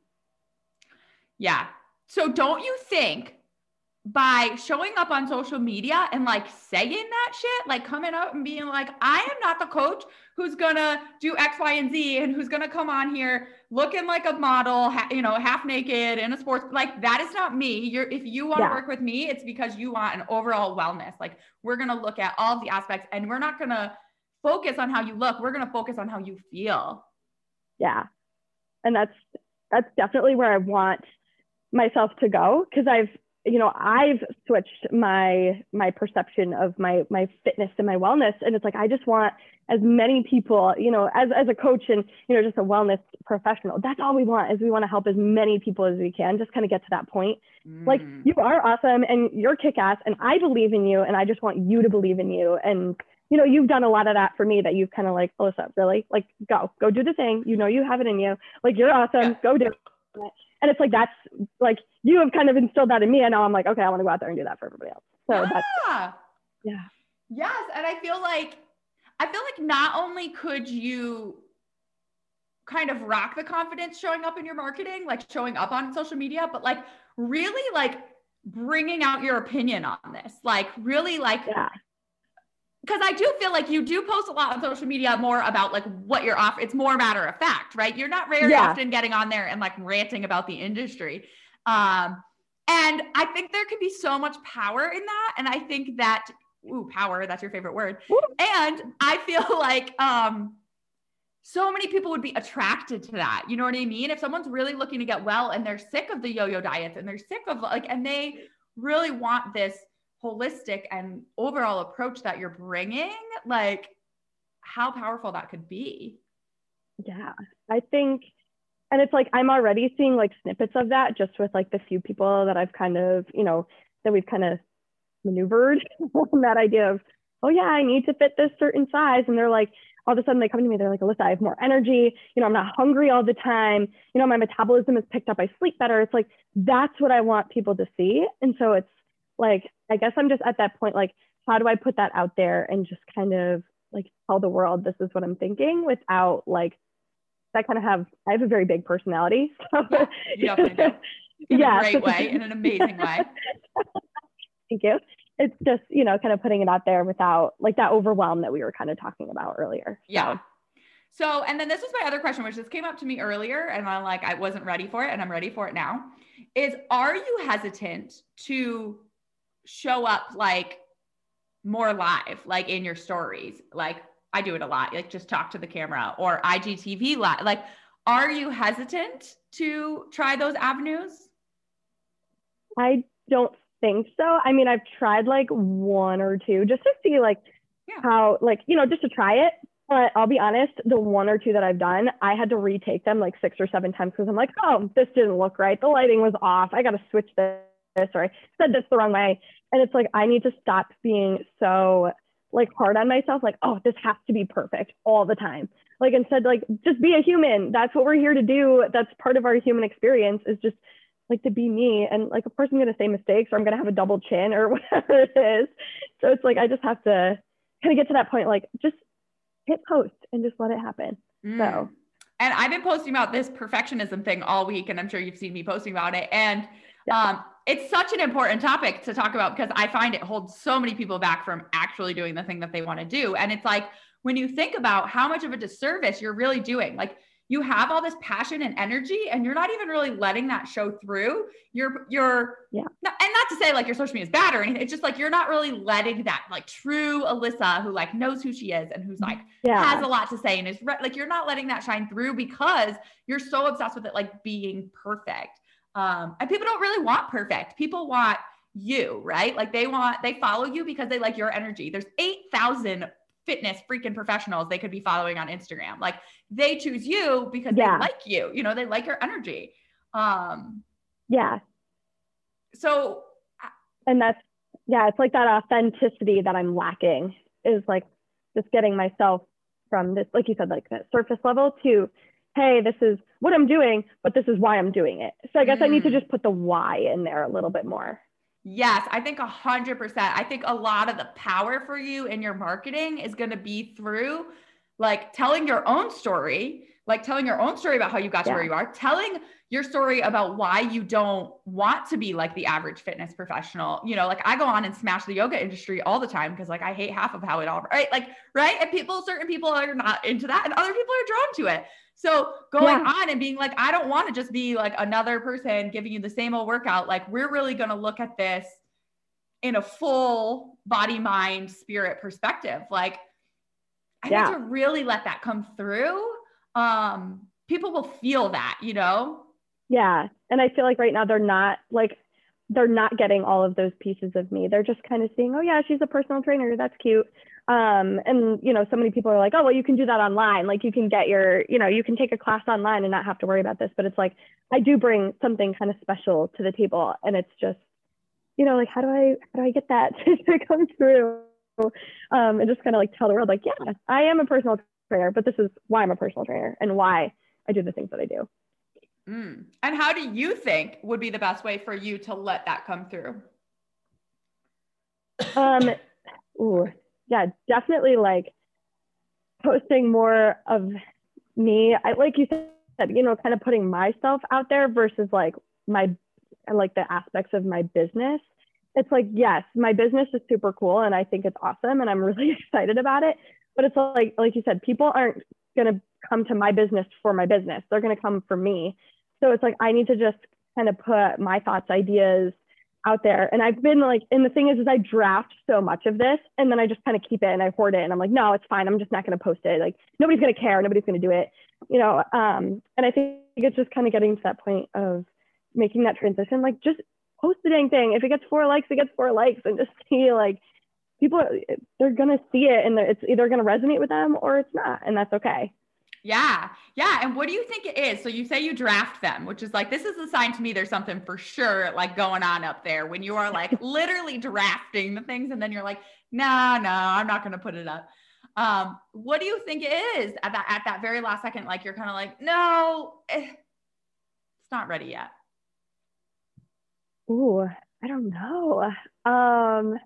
[SPEAKER 1] Yeah. So don't you think by showing up on social media and like saying that shit, like coming up and being like, I am not the coach who's gonna do X, Y, and Z and who's gonna come on here looking like a model, ha- you know, half naked in a sports, like that is not me. You're, if you want to yeah. work with me, it's because you want an overall wellness. Like we're gonna look at all the aspects and we're not gonna focus on how you look. We're gonna focus on how you feel.
[SPEAKER 2] Yeah. And that's, that's definitely where I want myself to go because I've you know i've switched my my perception of my my fitness and my wellness and it's like i just want as many people you know as as a coach and you know just a wellness professional that's all we want is we want to help as many people as we can just kind of get to that point mm. like you are awesome and you're kick-ass and i believe in you and i just want you to believe in you and you know you've done a lot of that for me that you've kind of like oh, Alyssa, really? Like go go do the thing. You know you have it in you. Like you're awesome. Yeah. go do it. And it's like that's like you have kind of instilled that in me and now i'm like okay i want to go out there and do that for everybody else. So yeah. that's yeah.
[SPEAKER 1] Yes and i feel like i feel like not only could you kind of rock the confidence showing up in your marketing like showing up on social media but like really like bringing out your opinion on this. Like really like yeah because I do feel like you do post a lot on social media more about like what you're off. It's more matter of fact, right? You're not very yeah. often getting on there and like ranting about the industry. Um, and I think there could be so much power in that. And I think that, ooh, power, that's your favorite word. Ooh. And I feel like um, so many people would be attracted to that. You know what I mean? If someone's really looking to get well and they're sick of the yo yo diets and they're sick of like, and they really want this holistic and overall approach that you're bringing, like how powerful that could be.
[SPEAKER 2] Yeah, I think, and it's like I'm already seeing like snippets of that just with like the few people that I've kind of, you know, that we've kind of maneuvered that idea of, oh yeah, I need to fit this certain size. And they're like, all of a sudden they come to me, they're like, Alyssa, I have more energy. You know, I'm not hungry all the time. You know, my metabolism is picked up. I sleep better. It's like, that's what I want people to see. And so it's like I guess I'm just at that point like how do I put that out there and just kind of like tell the world this is what I'm thinking without like I kind of have I have a very big personality.
[SPEAKER 1] So yeah, you definitely. In yeah. a great way, in an amazing way.
[SPEAKER 2] Thank you. It's just, you know, kind of putting it out there without like that overwhelm that we were kind of talking about earlier.
[SPEAKER 1] Yeah. So, and then this was my other question, which just came up to me earlier, and I'm like, I wasn't ready for it, and I'm ready for it now. Is are you hesitant to show up like more live, like in your stories. Like I do it a lot, like just talk to the camera or IGTV live. Like, are you hesitant to try those avenues?
[SPEAKER 2] I don't think so. I mean, I've tried like one or two just to see like yeah. how, like, you know, just to try it. But I'll be honest, the one or two that I've done, I had to retake them like six or seven times because I'm like, oh, this didn't look right. The lighting was off. I got to switch this or I said this the wrong way. And it's like, I need to stop being so like hard on myself. Like, oh, this has to be perfect all the time. like instead like just be a human that's what we're here to do that's part of our human experience is just like to be me and like of course i'm going to say mistakes or i'm going to have a double chin or whatever it is so it's like i just have to kind of get to that point like just hit post and just let it happen mm. so
[SPEAKER 1] and i've been posting about this perfectionism thing all week and i'm sure you've seen me posting about it and yeah. um, it's such an important topic to talk about because i find it holds so many people back from actually doing the thing that they want to do and it's like when you think about how much of a disservice you're really doing like you have all this passion and energy and you're not even really letting that show through you're you're
[SPEAKER 2] yeah
[SPEAKER 1] and not to say like your social media is bad or anything it's just like you're not really letting that like true alyssa who like knows who she is and who's like yeah. has a lot to say and is re- like you're not letting that shine through because you're so obsessed with it like being perfect um and people don't really want perfect people want you right like they want they follow you because they like your energy there's 8000 fitness freaking professionals they could be following on Instagram. Like they choose you because yeah. they like you, you know, they like your energy. Um
[SPEAKER 2] yeah.
[SPEAKER 1] So
[SPEAKER 2] and that's yeah, it's like that authenticity that I'm lacking is like just getting myself from this like you said like that surface level to hey, this is what I'm doing, but this is why I'm doing it. So I guess mm. I need to mm. just put the why in there a little bit more.
[SPEAKER 1] Yes, I think a hundred percent. I think a lot of the power for you in your marketing is going to be through like telling your own story, like telling your own story about how you got yeah. to where you are, telling your story about why you don't want to be like the average fitness professional. You know, like I go on and smash the yoga industry all the time because like I hate half of how it all right. Like, right. And people, certain people are not into that, and other people are drawn to it. So going yeah. on and being like, I don't want to just be like another person giving you the same old workout. Like, we're really going to look at this in a full body, mind, spirit perspective. Like, I yeah. need to really let that come through. Um, people will feel that, you know?
[SPEAKER 2] Yeah. And I feel like right now they're not like, they're not getting all of those pieces of me. They're just kind of seeing, oh, yeah, she's a personal trainer. That's cute um, and you know so many people are like oh well you can do that online like you can get your you know you can take a class online and not have to worry about this but it's like i do bring something kind of special to the table and it's just you know like how do i how do i get that to come through um, and just kind of like tell the world like yeah i am a personal trainer but this is why i'm a personal trainer and why i do the things that i do
[SPEAKER 1] mm. and how do you think would be the best way for you to let that come through
[SPEAKER 2] um ooh, yeah, definitely like posting more of me. I like you said, you know, kind of putting myself out there versus like my like the aspects of my business. It's like, yes, my business is super cool and I think it's awesome and I'm really excited about it. But it's like, like you said, people aren't gonna come to my business for my business. They're gonna come for me. So it's like I need to just kind of put my thoughts, ideas, out there. And I've been like, and the thing is, is I draft so much of this and then I just kind of keep it and I hoard it. And I'm like, no, it's fine. I'm just not going to post it. Like nobody's going to care. Nobody's going to do it, you know? Um, and I think it's just kind of getting to that point of making that transition. Like just post the dang thing. If it gets four likes, it gets four likes and just see like people, they're going to see it and it's either going to resonate with them or it's not. And that's okay.
[SPEAKER 1] Yeah. Yeah. And what do you think it is? So you say you draft them, which is like, this is a sign to me there's something for sure like going on up there when you are like literally drafting the things and then you're like, no no, I'm not going to put it up. Um, what do you think it is at that, at that very last second? Like you're kind of like, no, eh, it's not ready yet.
[SPEAKER 2] Ooh, I don't know. Um,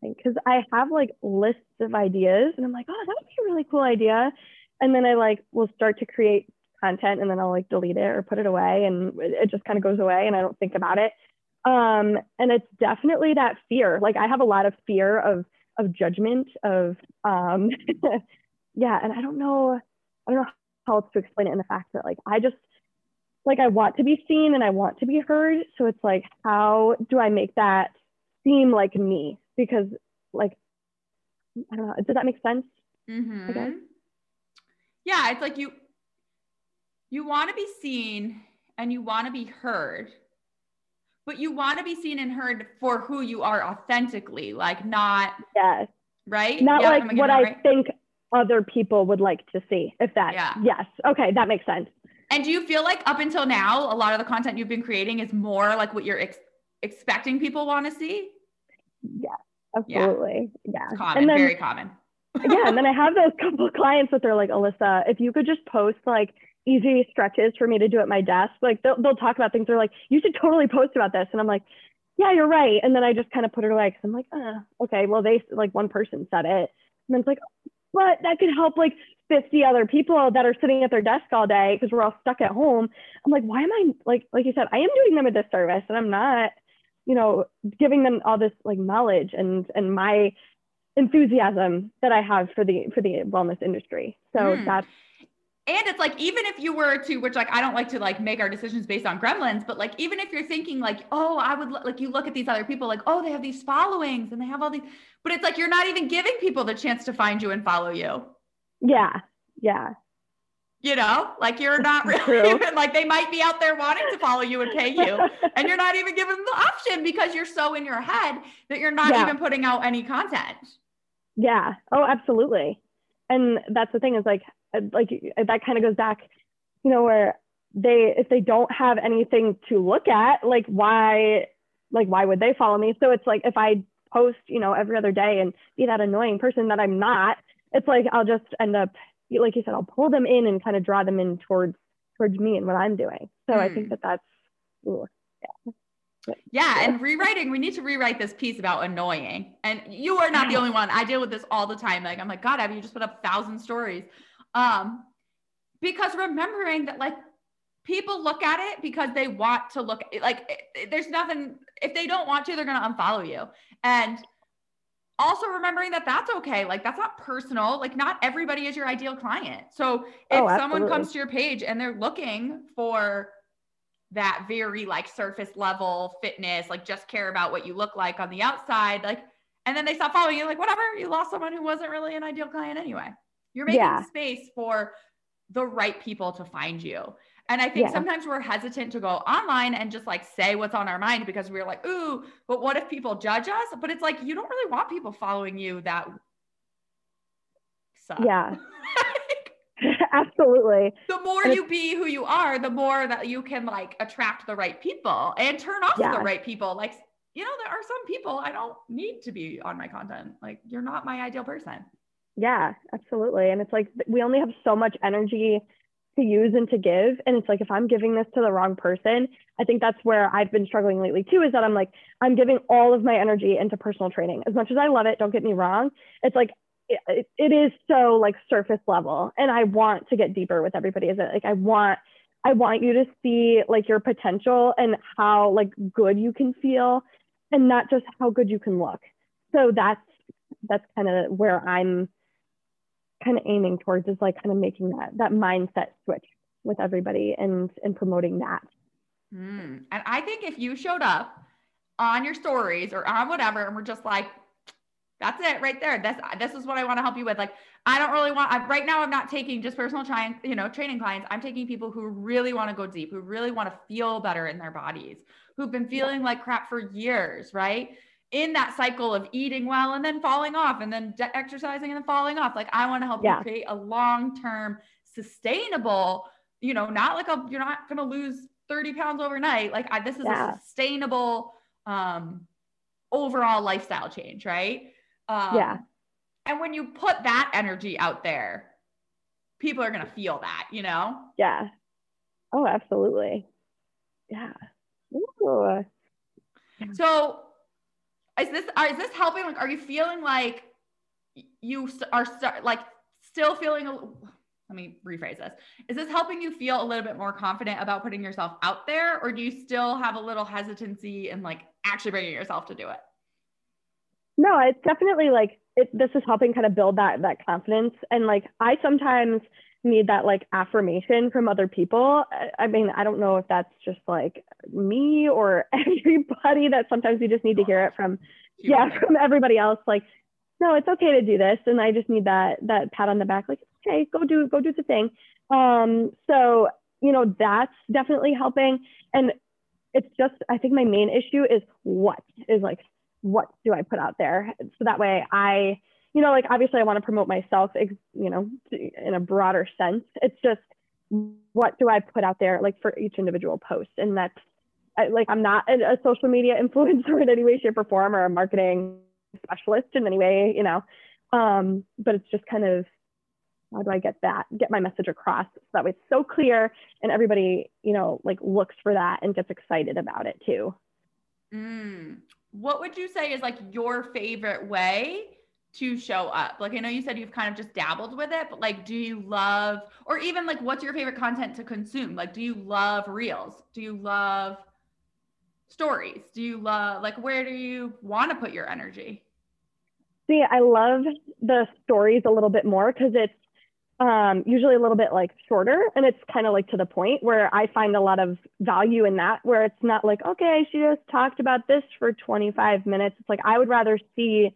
[SPEAKER 2] Think because I have like lists of ideas and I'm like, oh, that would be a really cool idea and then I like will start to create content and then I'll like delete it or put it away and it just kind of goes away and I don't think about it. Um, and it's definitely that fear. Like I have a lot of fear of of judgment of um yeah, and I don't know I don't know how else to explain it in the fact that like I just like I want to be seen and I want to be heard. So it's like how do I make that seem like me? Because like I don't know, does that make sense?
[SPEAKER 1] Mm-hmm yeah, it's like you you want to be seen and you want to be heard. But you want to be seen and heard for who you are authentically, like not
[SPEAKER 2] yes.
[SPEAKER 1] Right?
[SPEAKER 2] Not yeah, like what I right? think other people would like to see. If that yeah. yes. Okay, that makes sense.
[SPEAKER 1] And do you feel like up until now, a lot of the content you've been creating is more like what you're ex- expecting people want to see?
[SPEAKER 2] Yeah, absolutely. Yeah.
[SPEAKER 1] yeah. Common, then, very common
[SPEAKER 2] yeah, and then I have those couple of clients that they're like, Alyssa, if you could just post like easy stretches for me to do at my desk, like they'll, they'll talk about things. They're like, you should totally post about this. And I'm like, yeah, you're right. And then I just kind of put it away because I'm like, uh, okay, well, they like one person said it. And then it's like, but that could help like 50 other people that are sitting at their desk all day because we're all stuck at home. I'm like, why am I like, like you said, I am doing them a disservice and I'm not, you know, giving them all this like knowledge and, and my enthusiasm that I have for the, for the wellness industry. So mm. that's,
[SPEAKER 1] and it's like even if you were to which like i don't like to like make our decisions based on gremlins but like even if you're thinking like oh i would like you look at these other people like oh they have these followings and they have all these but it's like you're not even giving people the chance to find you and follow you
[SPEAKER 2] yeah yeah
[SPEAKER 1] you know like you're not really even like they might be out there wanting to follow you and pay you and you're not even giving them the option because you're so in your head that you're not yeah. even putting out any content
[SPEAKER 2] yeah oh absolutely and that's the thing is like uh, like that kind of goes back, you know, where they if they don't have anything to look at, like why like why would they follow me? So it's like if I post, you know, every other day and be that annoying person that I'm not, it's like I'll just end up like you said, I'll pull them in and kind of draw them in towards towards me and what I'm doing. So mm. I think hmm. that that's ooh,
[SPEAKER 1] yeah. Yeah, and rewriting, we need to rewrite this piece about annoying. And you are not the only one. I deal with this all the time. Like, I'm like, God, Abby, you just put up a thousand stories um, because remembering that like people look at it because they want to look like there's nothing if they don't want to they're going to unfollow you and also remembering that that's okay. Like that's not personal. Like not everybody is your ideal client. So oh, if oh, someone comes to your page and they're looking for that very like surface level fitness like just care about what you look like on the outside like and then they stop following you like whatever you lost someone who wasn't really an ideal client anyway. You're making yeah. space for the right people to find you. And I think yeah. sometimes we're hesitant to go online and just like say what's on our mind because we're like, ooh, but what if people judge us? But it's like, you don't really want people following you that.
[SPEAKER 2] Suck. Yeah. Absolutely.
[SPEAKER 1] The more you be who you are, the more that you can like attract the right people and turn off yeah. the right people. Like, you know, there are some people I don't need to be on my content. Like, you're not my ideal person.
[SPEAKER 2] Yeah, absolutely. And it's like we only have so much energy to use and to give. And it's like if I'm giving this to the wrong person, I think that's where I've been struggling lately too, is that I'm like, I'm giving all of my energy into personal training. As much as I love it, don't get me wrong. It's like it, it is so like surface level. And I want to get deeper with everybody. Is it like I want I want you to see like your potential and how like good you can feel and not just how good you can look. So that's that's kind of where I'm kind of aiming towards is like kind of making that that mindset switch with everybody and and promoting that.
[SPEAKER 1] Mm. And I think if you showed up on your stories or on whatever, and we're just like, that's it right there. This this is what I want to help you with. Like, I don't really want. I, right now, I'm not taking just personal trying, you know, training clients. I'm taking people who really want to go deep, who really want to feel better in their bodies, who've been feeling like crap for years, right? In that cycle of eating well and then falling off and then de- exercising and then falling off. Like I want to help yeah. you create a long-term sustainable, you know, not like a, you're not going to lose 30 pounds overnight. Like I, this is yeah. a sustainable, um, overall lifestyle change. Right.
[SPEAKER 2] Um, yeah.
[SPEAKER 1] And when you put that energy out there, people are going to feel that, you know?
[SPEAKER 2] Yeah. Oh, absolutely. Yeah. Ooh.
[SPEAKER 1] So is this are, is this helping? Like are you feeling like you are st- like still feeling a, let me rephrase this. Is this helping you feel a little bit more confident about putting yourself out there or do you still have a little hesitancy and like actually bringing yourself to do it?
[SPEAKER 2] No it's definitely like it, this is helping kind of build that that confidence. And like i sometimes need that like affirmation from other people. I mean, I don't know if that's just like me or everybody that sometimes you just need to hear it from yeah, from everybody else like no, it's okay to do this and I just need that that pat on the back like okay, go do go do the thing. Um so, you know, that's definitely helping and it's just I think my main issue is what is like what do I put out there? So that way I you know, like obviously I want to promote myself, you know, in a broader sense. It's just what do I put out there, like for each individual post, and that's like I'm not a, social media influencer in any way, shape, or form, or a marketing specialist in any way, you know. Um, but it's just kind of how do I get that, get my message across so that way it's so clear and everybody, you know, like looks for that and gets excited about it too.
[SPEAKER 1] Mm. What would you say is like your favorite way to show up? Like, I know you said you've kind of just dabbled with it, but like, do you love, or even like, what's your favorite content to consume? Like, do you love reels? Do you love stories? Do you love, like, where do you want to put your energy?
[SPEAKER 2] See, I love the stories a little bit more because it's um, usually a little bit like shorter and it's kind of like to the point where I find a lot of value in that, where it's not like, okay, she just talked about this for 25 minutes. It's like, I would rather see,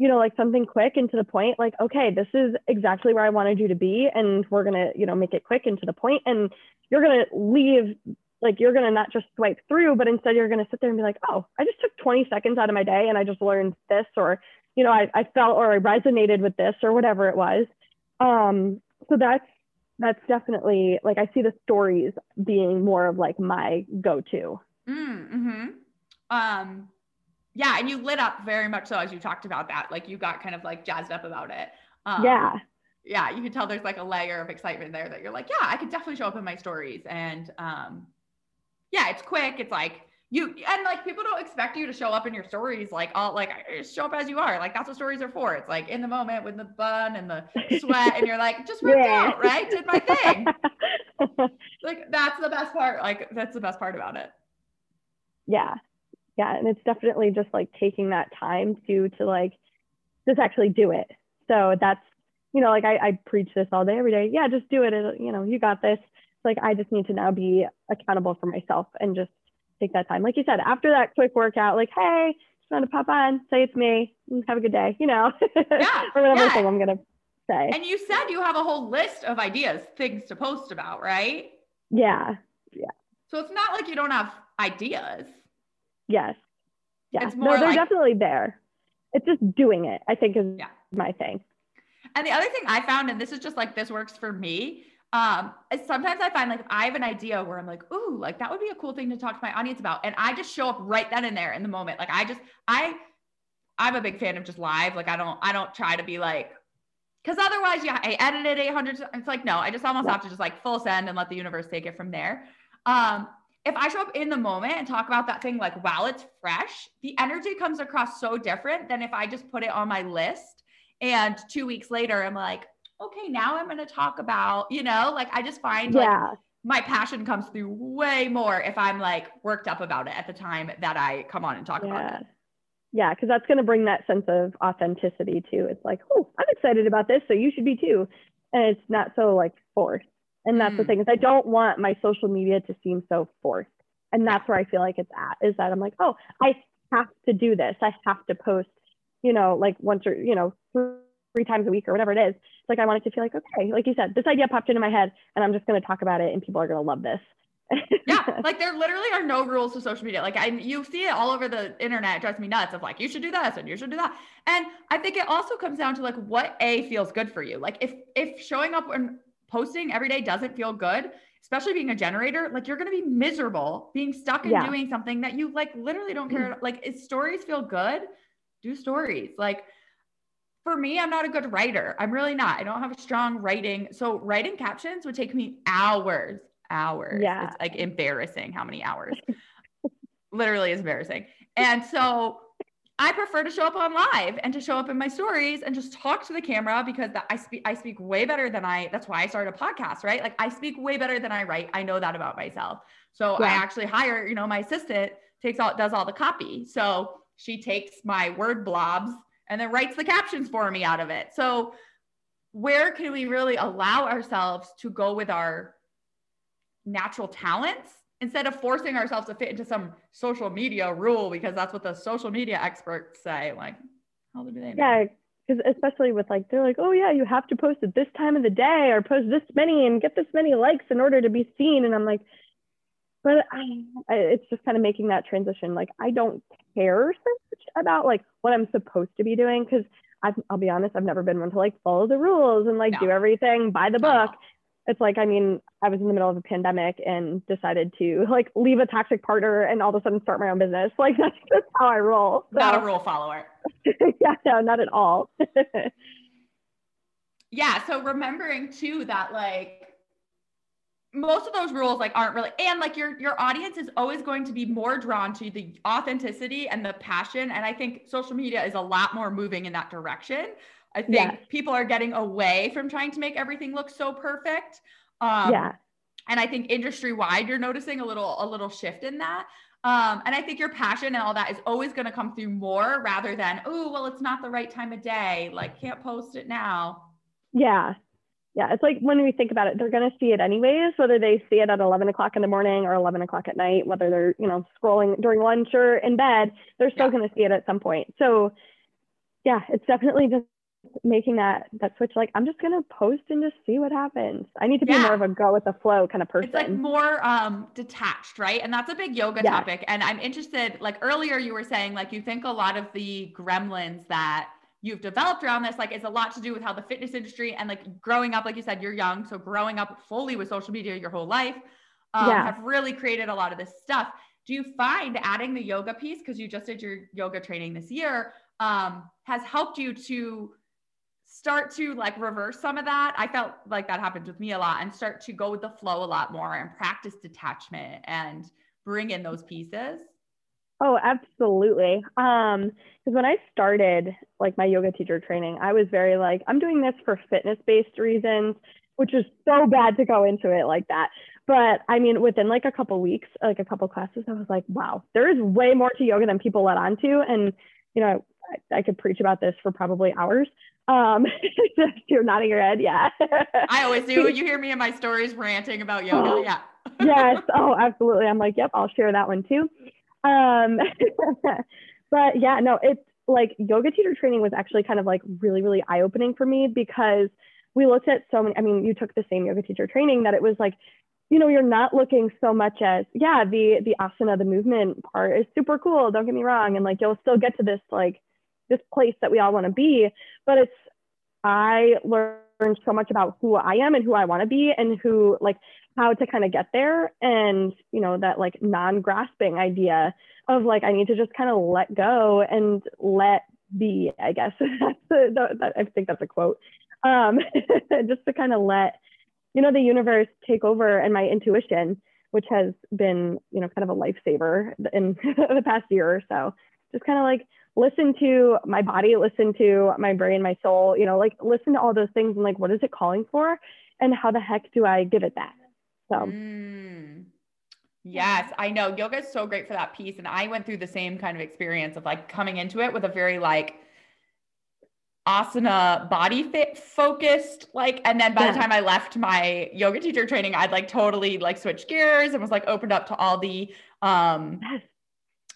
[SPEAKER 2] you know, like something quick and to the point, like, okay, this is exactly where I wanted you to be. And we're going to, you know, make it quick and to the point, And you're going to leave, like, you're going to not just swipe through, but instead you're going to sit there and be like, oh, I just took 20 seconds out of my day and I just learned this, or, you know, I, I felt or I resonated with this or whatever it was. Um, so that's that's definitely like I see the stories being more of like my go-to.
[SPEAKER 1] Mm, hmm Um, yeah, and you lit up very much so as you talked about that. Like you got kind of like jazzed up about it.
[SPEAKER 2] Um, yeah.
[SPEAKER 1] Yeah, you could tell there's like a layer of excitement there that you're like, yeah, I could definitely show up in my stories. And um, yeah, it's quick. It's like you and like people don't expect you to show up in your stories like all like show up as you are like that's what stories are for it's like in the moment with the bun and the sweat and you're like just worked yeah. out right did my thing like that's the best part like that's the best part about it
[SPEAKER 2] yeah yeah and it's definitely just like taking that time to to like just actually do it so that's you know like i, I preach this all day every day yeah just do it you know you got this like i just need to now be accountable for myself and just take that time. Like you said, after that quick workout, like, hey, just want to pop on, say it's me, have a good day, you know,
[SPEAKER 1] yeah,
[SPEAKER 2] or whatever
[SPEAKER 1] yeah.
[SPEAKER 2] thing I'm gonna say.
[SPEAKER 1] And you said you have a whole list of ideas, things to post about, right?
[SPEAKER 2] Yeah, yeah.
[SPEAKER 1] So it's not like you don't have ideas.
[SPEAKER 2] Yes. More no, they're like, definitely there. It's just doing it. I think is yeah. my thing.
[SPEAKER 1] And the other thing I found, and this is just like this works for me, um sometimes i find like if i have an idea where i'm like ooh like that would be a cool thing to talk to my audience about and i just show up right then and there in the moment like i just i i'm a big fan of just live like i don't i don't try to be like because otherwise yeah i edited 800 it's like no i just almost yeah. have to just like full send and let the universe take it from there um if i show up in the moment and talk about that thing like while it's fresh the energy comes across so different than if i just put it on my list and two weeks later i'm like okay, now I'm going to talk about, you know, like I just find yeah. like my passion comes through way more if I'm like worked up about it at the time that I come on and talk
[SPEAKER 2] yeah.
[SPEAKER 1] about it.
[SPEAKER 2] Yeah, because that's going to bring that sense of authenticity too. It's like, oh, I'm excited about this, so you should be too. And it's not so like forced. And that's mm. the thing is I don't want my social media to seem so forced. And that's where I feel like it's at is that I'm like, oh, I have to do this. I have to post, you know, like once or, you know, three times a week or whatever it is. It's like I want it to feel like, okay, like you said, this idea popped into my head and I'm just going to talk about it and people are going to love this.
[SPEAKER 1] yeah, like there literally are no rules to social media. Like I, you see it all over the internet. It drives me nuts. Of like you should do this and you should do that. And I think it also comes down to like what a feels good for you. Like if if showing up and posting every day doesn't feel good, especially being a generator, like you're gonna be miserable being stuck in yeah. doing something that you like literally don't care. like if stories feel good, do stories. Like for me, I'm not a good writer. I'm really not. I don't have a strong writing. So writing captions would take me hours, hours.
[SPEAKER 2] Yeah.
[SPEAKER 1] It's like embarrassing how many hours. Literally is embarrassing. And so I prefer to show up on live and to show up in my stories and just talk to the camera because I speak I speak way better than I that's why I started a podcast, right? Like I speak way better than I write. I know that about myself. So yeah. I actually hire, you know, my assistant takes all does all the copy. So she takes my word blobs and then writes the captions for me out of it. So, where can we really allow ourselves to go with our natural talents instead of forcing ourselves to fit into some social media rule because that's what the social media experts say? Like, how do they know?
[SPEAKER 2] Yeah, because especially with like, they're like, oh, yeah, you have to post at this time of the day or post this many and get this many likes in order to be seen. And I'm like, but I, I, it's just kind of making that transition. Like, I don't care so much about like what I'm supposed to be doing because I'll be honest, I've never been one to like follow the rules and like no. do everything by the book. It's like, I mean, I was in the middle of a pandemic and decided to like leave a toxic partner and all of a sudden start my own business. Like that's just how I roll.
[SPEAKER 1] So. Not a rule follower.
[SPEAKER 2] yeah, no, not at all.
[SPEAKER 1] yeah. So remembering too that like most of those rules like aren't really and like your your audience is always going to be more drawn to the authenticity and the passion and i think social media is a lot more moving in that direction i think yeah. people are getting away from trying to make everything look so perfect um, yeah and i think industry wide you're noticing a little a little shift in that um, and I think your passion and all that is always going to come through more rather than, oh, well, it's not the right time of day. Like, can't post it now.
[SPEAKER 2] Yeah yeah, it's like when we think about it, they're going to see it anyways, whether they see it at 11 o'clock in the morning or 11 o'clock at night, whether they're, you know, scrolling during lunch or in bed, they're still yeah. going to see it at some point. So yeah, it's definitely just making that, that switch. Like, I'm just going to post and just see what happens. I need to be yeah. more of a go with the flow kind of person.
[SPEAKER 1] It's like more um, detached, right? And that's a big yoga yeah. topic. And I'm interested, like earlier you were saying, like, you think a lot of the gremlins that, you've developed around this like it's a lot to do with how the fitness industry and like growing up like you said you're young so growing up fully with social media your whole life um, yeah. have really created a lot of this stuff do you find adding the yoga piece because you just did your yoga training this year um, has helped you to start to like reverse some of that i felt like that happened with me a lot and start to go with the flow a lot more and practice detachment and bring in those pieces
[SPEAKER 2] Oh, absolutely. Um, because when I started like my yoga teacher training, I was very like, I'm doing this for fitness-based reasons, which is so bad to go into it like that. But I mean, within like a couple weeks, like a couple classes, I was like, wow, there is way more to yoga than people let on to. And you know, I, I could preach about this for probably hours. Um, you're nodding your head, yeah.
[SPEAKER 1] I always do. You hear me in my stories ranting about yoga, yeah.
[SPEAKER 2] yes. Oh, absolutely. I'm like, yep, I'll share that one too. Um, but yeah, no, it's like yoga teacher training was actually kind of like really, really eye opening for me because we looked at so many. I mean, you took the same yoga teacher training that it was like, you know, you're not looking so much as yeah, the the asana, the movement part is super cool. Don't get me wrong, and like you'll still get to this like this place that we all want to be, but it's I learned so much about who I am and who I want to be and who like how to kind of get there and you know that like non-grasping idea of like i need to just kind of let go and let be i guess. That's a, that, i think that's a quote. Um, just to kind of let you know the universe take over and my intuition which has been you know kind of a lifesaver in the past year or so. Just kind of like listen to my body listen to my brain my soul you know like listen to all those things and like what is it calling for and how the heck do i give it that so, mm.
[SPEAKER 1] yes, I know yoga is so great for that piece. And I went through the same kind of experience of like coming into it with a very like asana body fit focused like and then by yeah. the time i left my yoga teacher training i'd like totally like switched gears and was like opened up to all the um yes.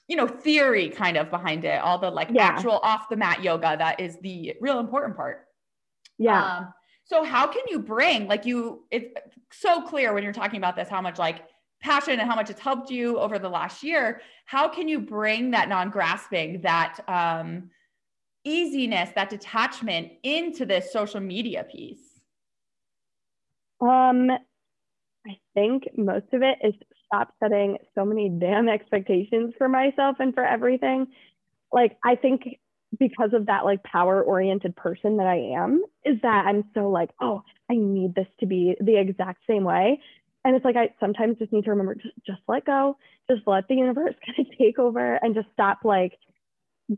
[SPEAKER 1] You know theory kind of behind it all the like yeah. actual off the mat yoga that is the real important part
[SPEAKER 2] yeah um,
[SPEAKER 1] so how can you bring like you it's so clear when you're talking about this how much like passion and how much it's helped you over the last year. How can you bring that non-grasping, that um, easiness, that detachment into this social media piece?
[SPEAKER 2] Um, I think most of it is stop setting so many damn expectations for myself and for everything. Like I think because of that like power oriented person that I am is that I'm so like, oh, I need this to be the exact same way. And it's like I sometimes just need to remember just just let go, just let the universe kind of take over and just stop like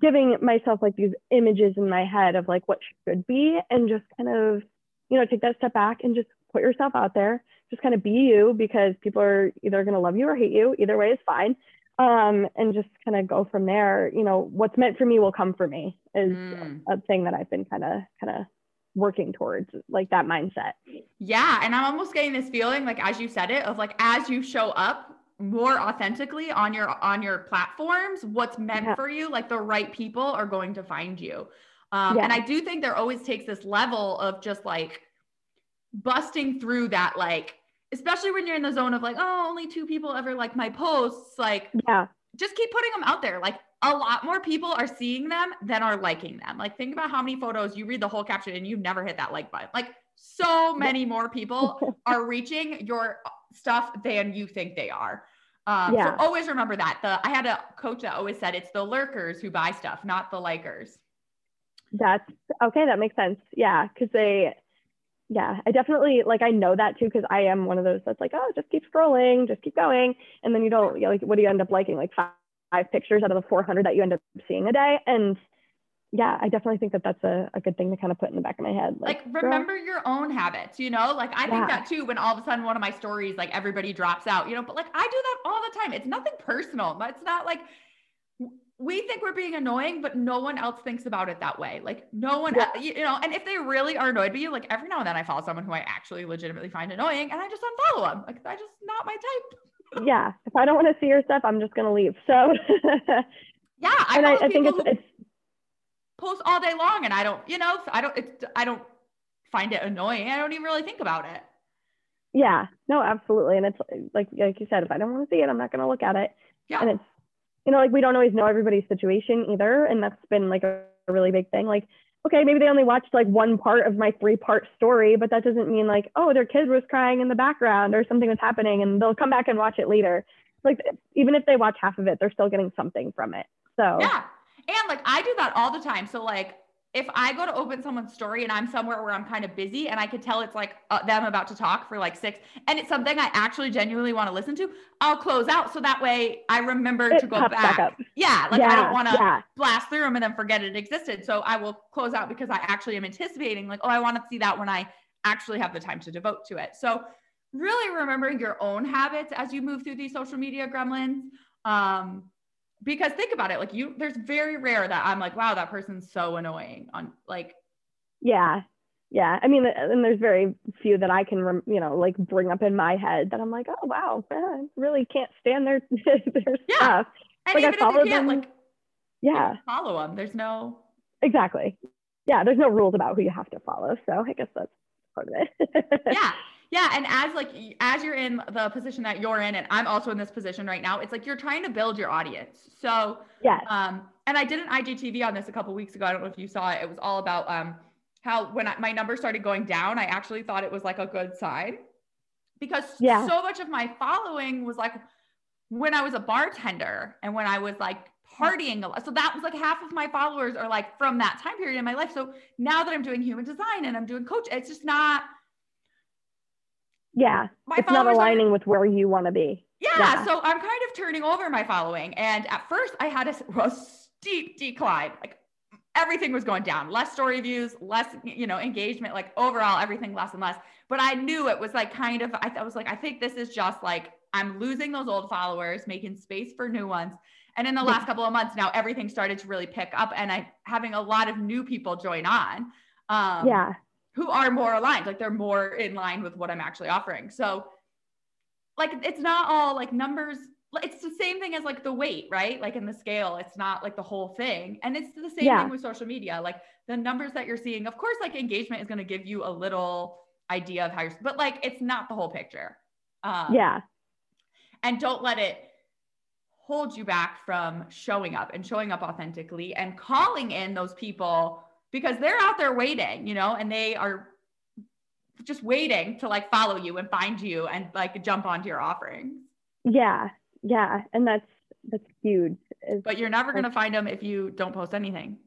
[SPEAKER 2] giving myself like these images in my head of like what should be and just kind of, you know, take that step back and just put yourself out there. Just kind of be you because people are either going to love you or hate you. Either way is fine um, and just kind of go from there. You know, what's meant for me will come for me is mm. a thing that I've been kind of kind of working towards, like that mindset.
[SPEAKER 1] Yeah, and I'm almost getting this feeling, like as you said it, of like as you show up more authentically on your on your platforms, what's meant yeah. for you, like the right people are going to find you. Um, yeah. And I do think there always takes this level of just like busting through that like especially when you're in the zone of like, oh, only two people ever like my posts. Like,
[SPEAKER 2] yeah,
[SPEAKER 1] just keep putting them out there. Like, a lot more people are seeing them than are liking them. Like, think about how many photos you read the whole caption and you've never hit that like button. Like, so many more people are reaching your stuff than you think they are. Um, yeah. So always remember that. The I had a coach that always said it's the lurkers who buy stuff, not the likers.
[SPEAKER 2] That's okay. That makes sense. Yeah, because they, yeah, I definitely like I know that too because I am one of those that's like, oh, just keep scrolling, just keep going, and then you don't like what do you end up liking like five, five pictures out of the 400 that you end up seeing a day, and yeah, I definitely think that that's a, a good thing to kind of put in the back of my head.
[SPEAKER 1] Like, like remember girl. your own habits, you know? Like, I yeah. think that too when all of a sudden one of my stories, like everybody drops out, you know, but like I do that all the time. It's nothing personal. It's not like we think we're being annoying, but no one else thinks about it that way. Like, no one, yeah. you know, and if they really are annoyed by you, like every now and then I follow someone who I actually legitimately find annoying and I just unfollow them. Like, I just not my type.
[SPEAKER 2] yeah. If I don't want to see your stuff, I'm just going to leave. So,
[SPEAKER 1] yeah. I and I, I think it's, it's, post all day long and I don't, you know, I don't, it's, I don't find it annoying. I don't even really think about it.
[SPEAKER 2] Yeah, no, absolutely. And it's like, like you said, if I don't want to see it, I'm not going to look at it.
[SPEAKER 1] Yeah.
[SPEAKER 2] And it's, you know, like we don't always know everybody's situation either. And that's been like a, a really big thing. Like, okay, maybe they only watched like one part of my three part story, but that doesn't mean like, oh, their kid was crying in the background or something was happening and they'll come back and watch it later. Like, even if they watch half of it, they're still getting something from it. So,
[SPEAKER 1] yeah. And like I do that all the time. So like if I go to open someone's story and I'm somewhere where I'm kind of busy and I could tell it's like uh, them about to talk for like six and it's something I actually genuinely want to listen to, I'll close out so that way I remember it to go back. back yeah, like yeah, I don't want to yeah. blast through them and then forget it existed. So I will close out because I actually am anticipating like, oh, I want to see that when I actually have the time to devote to it. So really remembering your own habits as you move through these social media gremlins. Um, because think about it like you there's very rare that i'm like wow that person's so annoying on like
[SPEAKER 2] yeah. Yeah. I mean and there's very few that i can you know like bring up in my head that i'm like oh wow i really can't stand their their yeah. stuff.
[SPEAKER 1] And like even I follow if you them like yeah. follow them there's no
[SPEAKER 2] exactly. Yeah there's no rules about who you have to follow so i guess that's part of
[SPEAKER 1] it. Yeah yeah. And as like, as you're in the position that you're in, and I'm also in this position right now, it's like you're trying to build your audience. So,
[SPEAKER 2] yeah.
[SPEAKER 1] Um, and I did an IGTV on this a couple weeks ago. I don't know if you saw it. It was all about um, how when I, my numbers started going down, I actually thought it was like a good sign because yeah. so much of my following was like when I was a bartender and when I was like partying a lot. So that was like half of my followers are like from that time period in my life. So now that I'm doing human design and I'm doing coach, it's just not
[SPEAKER 2] yeah. My it's not aligning are, with where you want to be.
[SPEAKER 1] Yeah, yeah, So I'm kind of turning over my following. And at first I had a, a steep decline. Like everything was going down, less story views, less, you know, engagement, like overall everything less and less. But I knew it was like kind of, I, I was like, I think this is just like, I'm losing those old followers, making space for new ones. And in the last couple of months now, everything started to really pick up and I having a lot of new people join on.
[SPEAKER 2] Um, yeah
[SPEAKER 1] who are more aligned like they're more in line with what i'm actually offering. So like it's not all like numbers it's the same thing as like the weight right? Like in the scale it's not like the whole thing. And it's the same yeah. thing with social media. Like the numbers that you're seeing of course like engagement is going to give you a little idea of how you're but like it's not the whole picture.
[SPEAKER 2] Um, yeah.
[SPEAKER 1] and don't let it hold you back from showing up and showing up authentically and calling in those people because they're out there waiting, you know, and they are just waiting to like follow you and find you and like jump onto your offerings.
[SPEAKER 2] Yeah. Yeah. And that's, that's huge.
[SPEAKER 1] It's, but you're never going to find them if you don't post anything.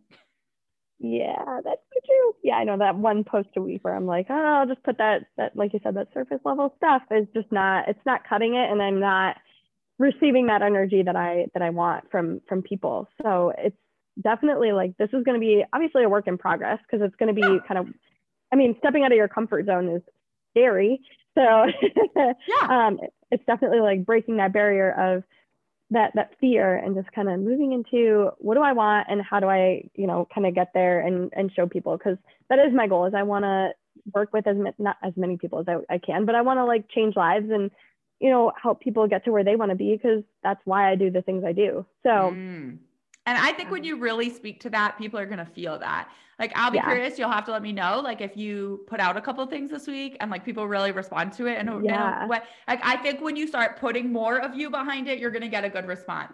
[SPEAKER 2] Yeah, that's true. Yeah, I know that one post a week where I'm like, oh, I'll just put that, that, like you said, that surface level stuff is just not, it's not cutting it. And I'm not receiving that energy that I, that I want from, from people. So it's, definitely like this is going to be obviously a work in progress because it's going to be kind of i mean stepping out of your comfort zone is scary so
[SPEAKER 1] yeah.
[SPEAKER 2] um, it's definitely like breaking that barrier of that that fear and just kind of moving into what do i want and how do i you know kind of get there and and show people because that is my goal is i want to work with as not as many people as i, I can but i want to like change lives and you know help people get to where they want to be because that's why i do the things i do so
[SPEAKER 1] mm. And I think when you really speak to that, people are going to feel that. Like, I'll be yeah. curious. You'll have to let me know, like, if you put out a couple things this week and like people really respond to it. And
[SPEAKER 2] yeah.
[SPEAKER 1] what, like, I think when you start putting more of you behind it, you're going to get a good response.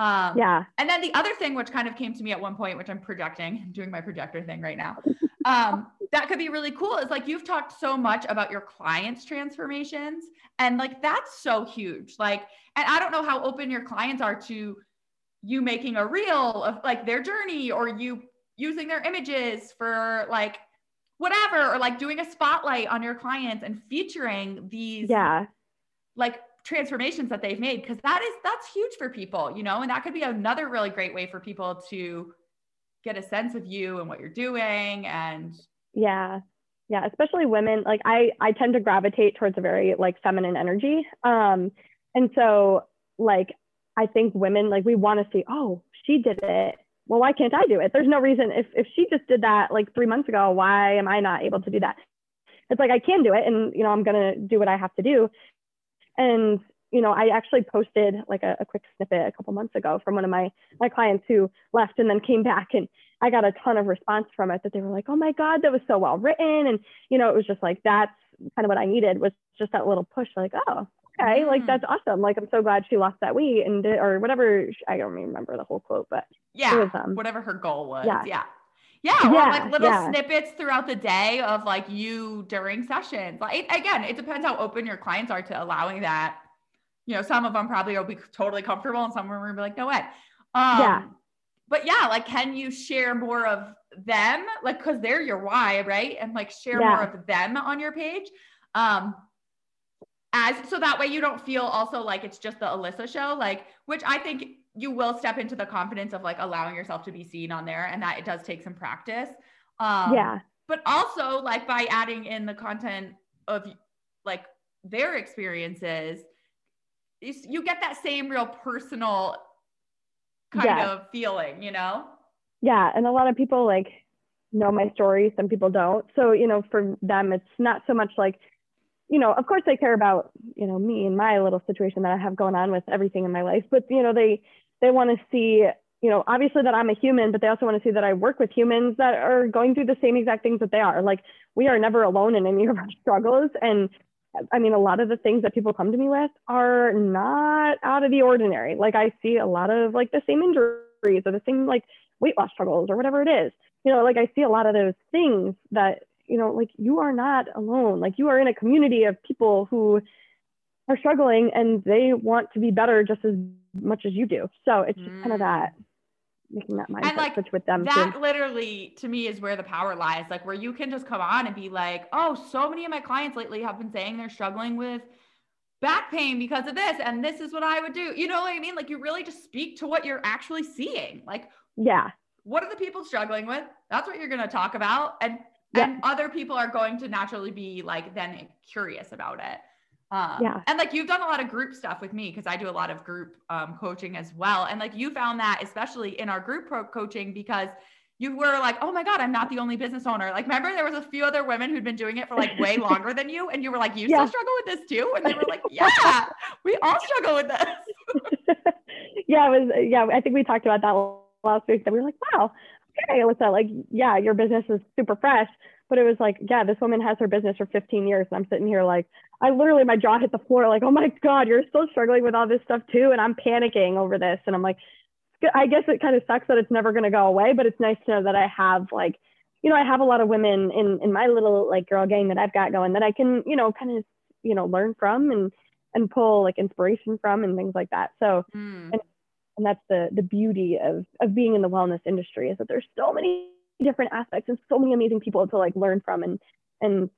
[SPEAKER 1] Um,
[SPEAKER 2] yeah.
[SPEAKER 1] And then the other thing, which kind of came to me at one point, which I'm projecting, I'm doing my projector thing right now, um, that could be really cool is like you've talked so much about your clients transformations and like that's so huge like and i don't know how open your clients are to you making a reel of like their journey or you using their images for like whatever or like doing a spotlight on your clients and featuring these
[SPEAKER 2] yeah.
[SPEAKER 1] like transformations that they've made because that is that's huge for people you know and that could be another really great way for people to get a sense of you and what you're doing and
[SPEAKER 2] yeah. Yeah especially women like i i tend to gravitate towards a very like feminine energy. Um and so like i think women like we want to see oh she did it. Well why can't i do it? There's no reason. If if she just did that like three months ago why am i not able to do that? It's like i can do it and you know i'm gonna do what i have to do. And you know, I actually posted like a, a, quick snippet a couple months ago from one of my my clients who left and then came back, and I got a ton of response from it that they were like, "Oh my God, that was so well written," and you know, it was just like that's kind of what I needed was just that little push, like, "Oh, okay, mm. like that's awesome. Like I'm so glad she lost that weight and did, or whatever. I don't remember the whole quote, but
[SPEAKER 1] yeah, was, um, whatever her goal was. Yeah. Yeah. Yeah, or yeah, like little yeah. snippets throughout the day of like you during sessions. Like again, it depends how open your clients are to allowing that you know, some of them probably will be totally comfortable and some of them will be like, no way. Um, yeah. But yeah, like, can you share more of them? Like, cause they're your why, right? And like share yeah. more of them on your page. Um, as so that way you don't feel also like it's just the Alyssa show, like, which I think you will step into the confidence of like allowing yourself to be seen on there and that it does take some practice.
[SPEAKER 2] Um, yeah.
[SPEAKER 1] But also like by adding in the content of like their experiences, you get that same real personal kind yeah. of feeling, you know?
[SPEAKER 2] Yeah. And a lot of people like know my story, some people don't. So, you know, for them, it's not so much like, you know, of course they care about, you know, me and my little situation that I have going on with everything in my life, but, you know, they, they want to see, you know, obviously that I'm a human, but they also want to see that I work with humans that are going through the same exact things that they are. Like we are never alone in any of our struggles. And I mean, a lot of the things that people come to me with are not out of the ordinary. Like I see a lot of like the same injuries or the same like weight loss struggles or whatever it is. You know, like I see a lot of those things that, you know, like you are not alone. Like you are in a community of people who are struggling and they want to be better just as much as you do. So it's just mm. kind of that making that mindset like, switch with them.
[SPEAKER 1] That too. literally to me is where the power lies. Like where you can just come on and be like, oh, so many of my clients lately have been saying they're struggling with back pain because of this, and this is what I would do. You know what I mean? Like you really just speak to what you're actually seeing. Like,
[SPEAKER 2] yeah.
[SPEAKER 1] What are the people struggling with? That's what you're gonna talk about. And yeah. and other people are going to naturally be like then curious about it. Um, yeah. And like you've done a lot of group stuff with me because I do a lot of group um, coaching as well. And like you found that, especially in our group pro coaching, because you were like, oh my God, I'm not the only business owner. Like, remember there was a few other women who'd been doing it for like way longer than you. And you were like, you yeah. still struggle with this too? And they were like, yeah, we all struggle with this.
[SPEAKER 2] yeah, it was, yeah, I think we talked about that last week that we were like, wow, okay, Alyssa, like, yeah, your business is super fresh. But it was like, yeah, this woman has her business for 15 years. And I'm sitting here like, I literally, my jaw hit the floor, like, oh my God, you're still struggling with all this stuff too. And I'm panicking over this. And I'm like, I guess it kind of sucks that it's never going to go away, but it's nice to know that I have like, you know, I have a lot of women in, in my little like girl gang that I've got going that I can, you know, kind of, you know, learn from and, and pull like inspiration from and things like that. So, mm. and, and that's the, the beauty of, of being in the wellness industry is that there's so many different aspects and so many amazing people to like learn from and and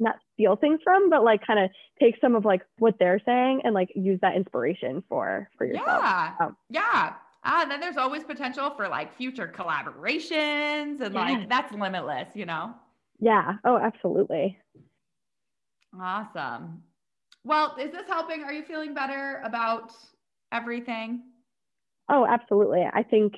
[SPEAKER 2] not steal things from, but like kind of take some of like what they're saying and like use that inspiration for for yourself.
[SPEAKER 1] Yeah. Um, yeah. Ah, and then there's always potential for like future collaborations and yeah. like that's limitless, you know?
[SPEAKER 2] Yeah. Oh, absolutely.
[SPEAKER 1] Awesome. Well, is this helping? Are you feeling better about everything?
[SPEAKER 2] Oh, absolutely. I think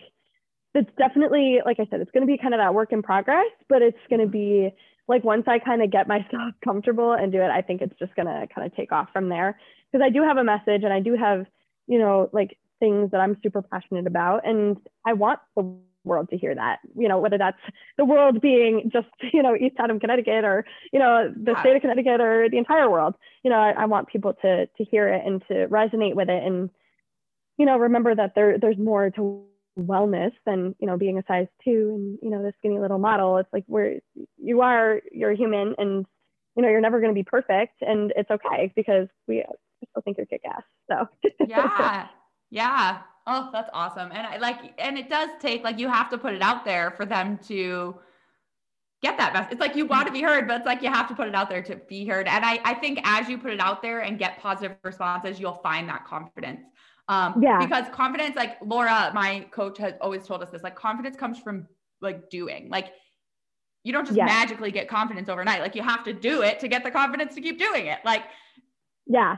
[SPEAKER 2] it's definitely like I said, it's going to be kind of that work in progress, but it's going to be like once I kind of get myself comfortable and do it, I think it's just going to kind of take off from there. Because I do have a message and I do have, you know, like things that I'm super passionate about and I want the world to hear that, you know, whether that's the world being just, you know, East Haddam, Connecticut or, you know, the state of Connecticut or the entire world, you know, I, I want people to, to hear it and to resonate with it and, you know, remember that there, there's more to wellness than you know being a size two and you know the skinny little model it's like where you are you're human and you know you're never going to be perfect and it's okay because we still think you're kick-ass so
[SPEAKER 1] yeah yeah oh that's awesome and i like and it does take like you have to put it out there for them to get that message. It's like you want to be heard, but it's like you have to put it out there to be heard. And I, I think as you put it out there and get positive responses, you'll find that confidence. Um, yeah. Because confidence, like Laura, my coach, has always told us this. Like confidence comes from like doing. Like you don't just magically get confidence overnight. Like you have to do it to get the confidence to keep doing it. Like
[SPEAKER 2] yeah,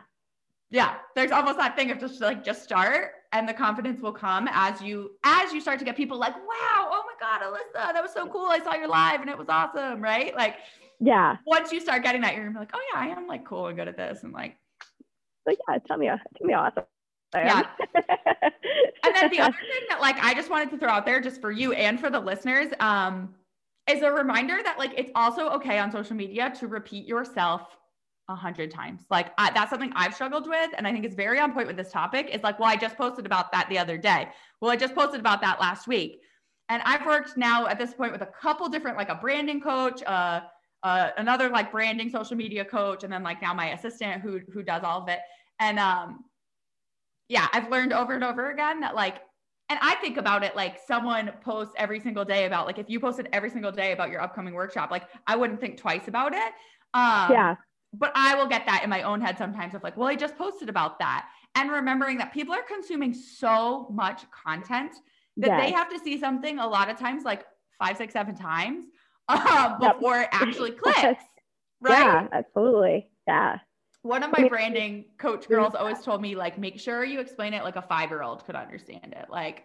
[SPEAKER 1] yeah. There's almost that thing of just like just start, and the confidence will come as you as you start to get people like, wow, oh my god, Alyssa, that was so cool. I saw your live and it was awesome, right? Like
[SPEAKER 2] yeah.
[SPEAKER 1] Once you start getting that, you're gonna be like, oh yeah, I am like cool and good at this, and like.
[SPEAKER 2] But yeah, tell me, tell me awesome.
[SPEAKER 1] Yeah. and then the other thing that like I just wanted to throw out there just for you and for the listeners um is a reminder that like it's also okay on social media to repeat yourself a hundred times. Like I, that's something I've struggled with, and I think it's very on point with this topic. Is like, well, I just posted about that the other day. Well, I just posted about that last week, and I've worked now at this point with a couple different, like a branding coach, uh, uh, another like branding social media coach, and then like now my assistant who who does all of it. And um, yeah, I've learned over and over again that like, and I think about it like someone posts every single day about like if you posted every single day about your upcoming workshop, like I wouldn't think twice about it.
[SPEAKER 2] Um, yeah.
[SPEAKER 1] But I will get that in my own head sometimes of like, well, I just posted about that. And remembering that people are consuming so much content that yes. they have to see something a lot of times, like five, six, seven times uh, before yep. it actually clicks. Right?
[SPEAKER 2] Yeah, absolutely. Yeah
[SPEAKER 1] one of my branding coach girls always told me like make sure you explain it like a five year old could understand it. Like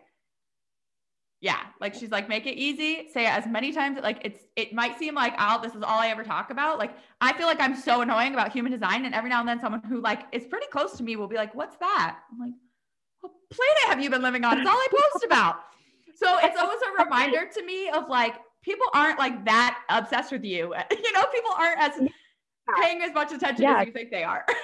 [SPEAKER 1] yeah like she's like make it easy say it as many times like it's it might seem like oh this is all i ever talk about. Like i feel like i'm so annoying about human design and every now and then someone who like is pretty close to me will be like what's that? I'm like what planet have you been living on? It's all i post about. So it's always a reminder to me of like people aren't like that obsessed with you. You know people aren't as paying as much attention yeah. as you think they are.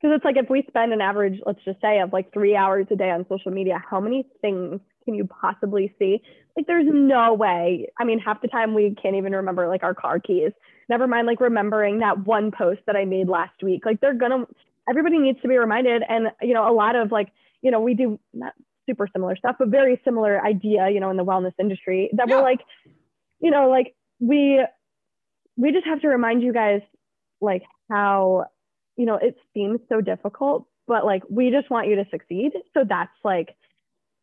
[SPEAKER 2] Because it's like if we spend an average, let's just say, of like three hours a day on social media, how many things can you possibly see? Like, there's no way. I mean, half the time we can't even remember like our car keys. Never mind, like remembering that one post that I made last week. Like, they're gonna, everybody needs to be reminded. And, you know, a lot of like, you know, we do not super similar stuff, but very similar idea, you know, in the wellness industry that yeah. we're like, you know, like we we just have to remind you guys like how you know it seems so difficult but like we just want you to succeed. So that's like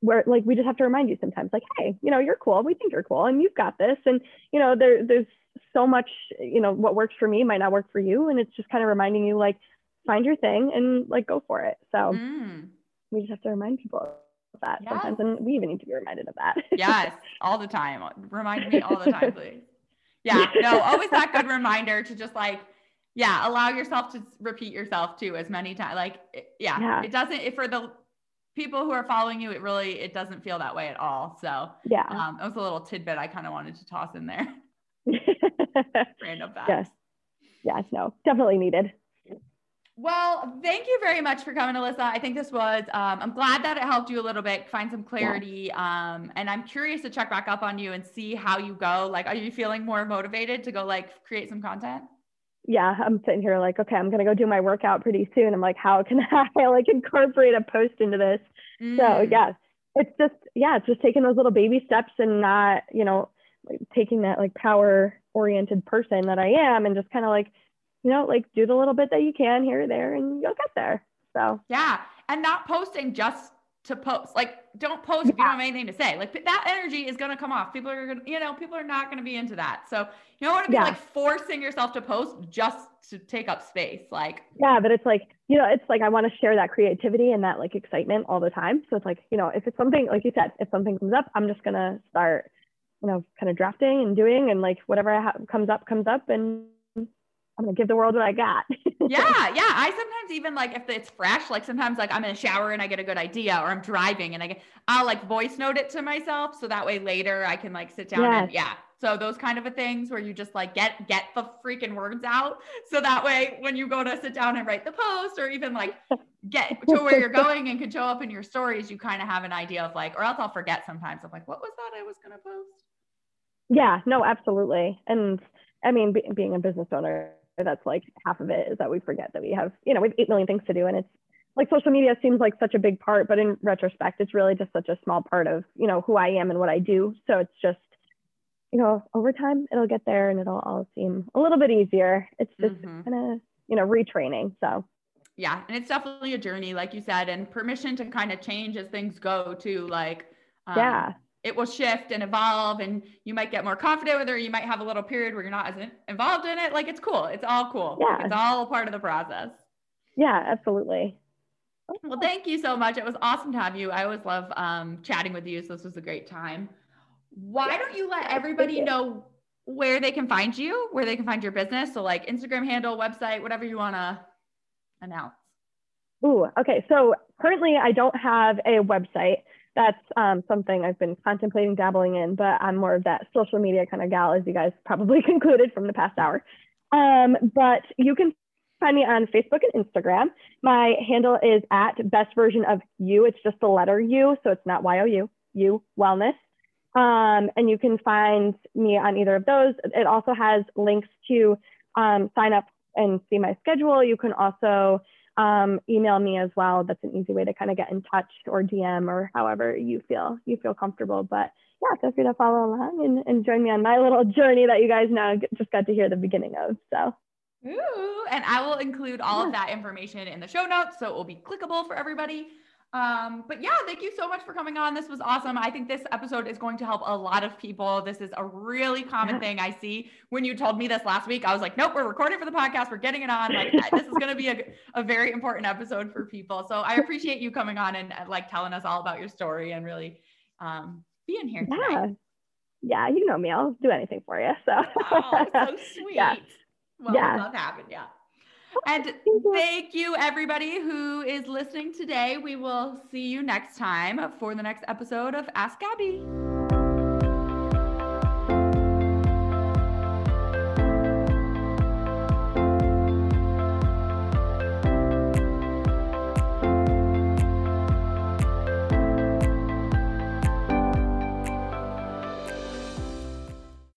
[SPEAKER 2] where like we just have to remind you sometimes like hey you know you're cool. We think you're cool and you've got this. And you know there there's so much you know what works for me might not work for you. And it's just kind of reminding you like find your thing and like go for it. So mm. we just have to remind people of that yes. sometimes and we even need to be reminded of that.
[SPEAKER 1] Yes. All the time. Remind me all the time please yeah, no, always that good reminder to just like, yeah, allow yourself to repeat yourself too as many times. Like, yeah, yeah, it doesn't, if for the people who are following you, it really, it doesn't feel that way at all. So
[SPEAKER 2] yeah,
[SPEAKER 1] um, it was a little tidbit I kind of wanted to toss in there. Random fact.
[SPEAKER 2] Yes. Yes, no, definitely needed.
[SPEAKER 1] Well, thank you very much for coming, Alyssa. I think this was, um, I'm glad that it helped you a little bit find some clarity. Yeah. Um, and I'm curious to check back up on you and see how you go. Like, are you feeling more motivated to go like create some content?
[SPEAKER 2] Yeah, I'm sitting here like, okay, I'm gonna go do my workout pretty soon. I'm like, how can I like incorporate a post into this? Mm. So yeah, it's just yeah, it's just taking those little baby steps and not, you know, like, taking that like power oriented person that I am and just kind of like you know, like do the little bit that you can here or there and you'll get there. So,
[SPEAKER 1] yeah. And not posting just to post. Like, don't post yeah. if you don't have anything to say. Like, that energy is going to come off. People are going to, you know, people are not going to be into that. So, you don't want to be yeah. like forcing yourself to post just to take up space. Like,
[SPEAKER 2] yeah, but it's like, you know, it's like I want to share that creativity and that like excitement all the time. So, it's like, you know, if it's something, like you said, if something comes up, I'm just going to start, you know, kind of drafting and doing and like whatever ha- comes up, comes up. And I'm gonna give the world what I got.
[SPEAKER 1] yeah, yeah. I sometimes even like if it's fresh, like sometimes like I'm in a shower and I get a good idea, or I'm driving and I get, I'll like voice note it to myself so that way later I can like sit down yes. and yeah. So those kind of a things where you just like get get the freaking words out, so that way when you go to sit down and write the post, or even like get to where you're going and can show up in your stories, you kind of have an idea of like, or else I'll forget sometimes. I'm like, what was that I was going to post?
[SPEAKER 2] Yeah, no, absolutely. And I mean, be, being a business owner, that's like half of it is that we forget that we have, you know, we have 8 million things to do. And it's like social media seems like such a big part, but in retrospect, it's really just such a small part of, you know, who I am and what I do. So it's just, you know, over time it'll get there and it'll all seem a little bit easier. It's just mm-hmm. kind of, you know, retraining. So
[SPEAKER 1] yeah. And it's definitely a journey, like you said, and permission to kind of change as things go to like,
[SPEAKER 2] um, yeah
[SPEAKER 1] it will shift and evolve and you might get more confident with it or you might have a little period where you're not as involved in it. Like it's cool. It's all cool. Yeah. it's all part of the process.
[SPEAKER 2] Yeah absolutely.
[SPEAKER 1] Well thank you so much. It was awesome to have you. I always love um, chatting with you so this was a great time. Why yeah. don't you let everybody know where they can find you where they can find your business? So like instagram handle website whatever you want to announce.
[SPEAKER 2] Ooh, okay. So currently I don't have a website that's um, something I've been contemplating dabbling in, but I'm more of that social media kind of gal, as you guys probably concluded from the past hour. Um, but you can find me on Facebook and Instagram. My handle is at best version of you. It's just the letter U, so it's not Y O U, you wellness. Um, and you can find me on either of those. It also has links to um, sign up and see my schedule. You can also um, email me as well. That's an easy way to kind of get in touch or DM or however you feel you feel comfortable. But yeah, feel free to follow along and, and join me on my little journey that you guys now just got to hear the beginning of. So.
[SPEAKER 1] Ooh, and I will include all yeah. of that information in the show notes so it will be clickable for everybody. Um, but yeah, thank you so much for coming on. This was awesome. I think this episode is going to help a lot of people. This is a really common yeah. thing I see. When you told me this last week, I was like, nope, we're recording for the podcast. We're getting it on. Like, this is going to be a, a very important episode for people. So I appreciate you coming on and like telling us all about your story and really um, being here tonight.
[SPEAKER 2] Yeah. Yeah, you know me. I'll do anything for you. So,
[SPEAKER 1] oh, so sweet. Yeah. Well, yeah. love having you. And thank you, everybody who is listening today. We will see you next time for the next episode of Ask Gabby.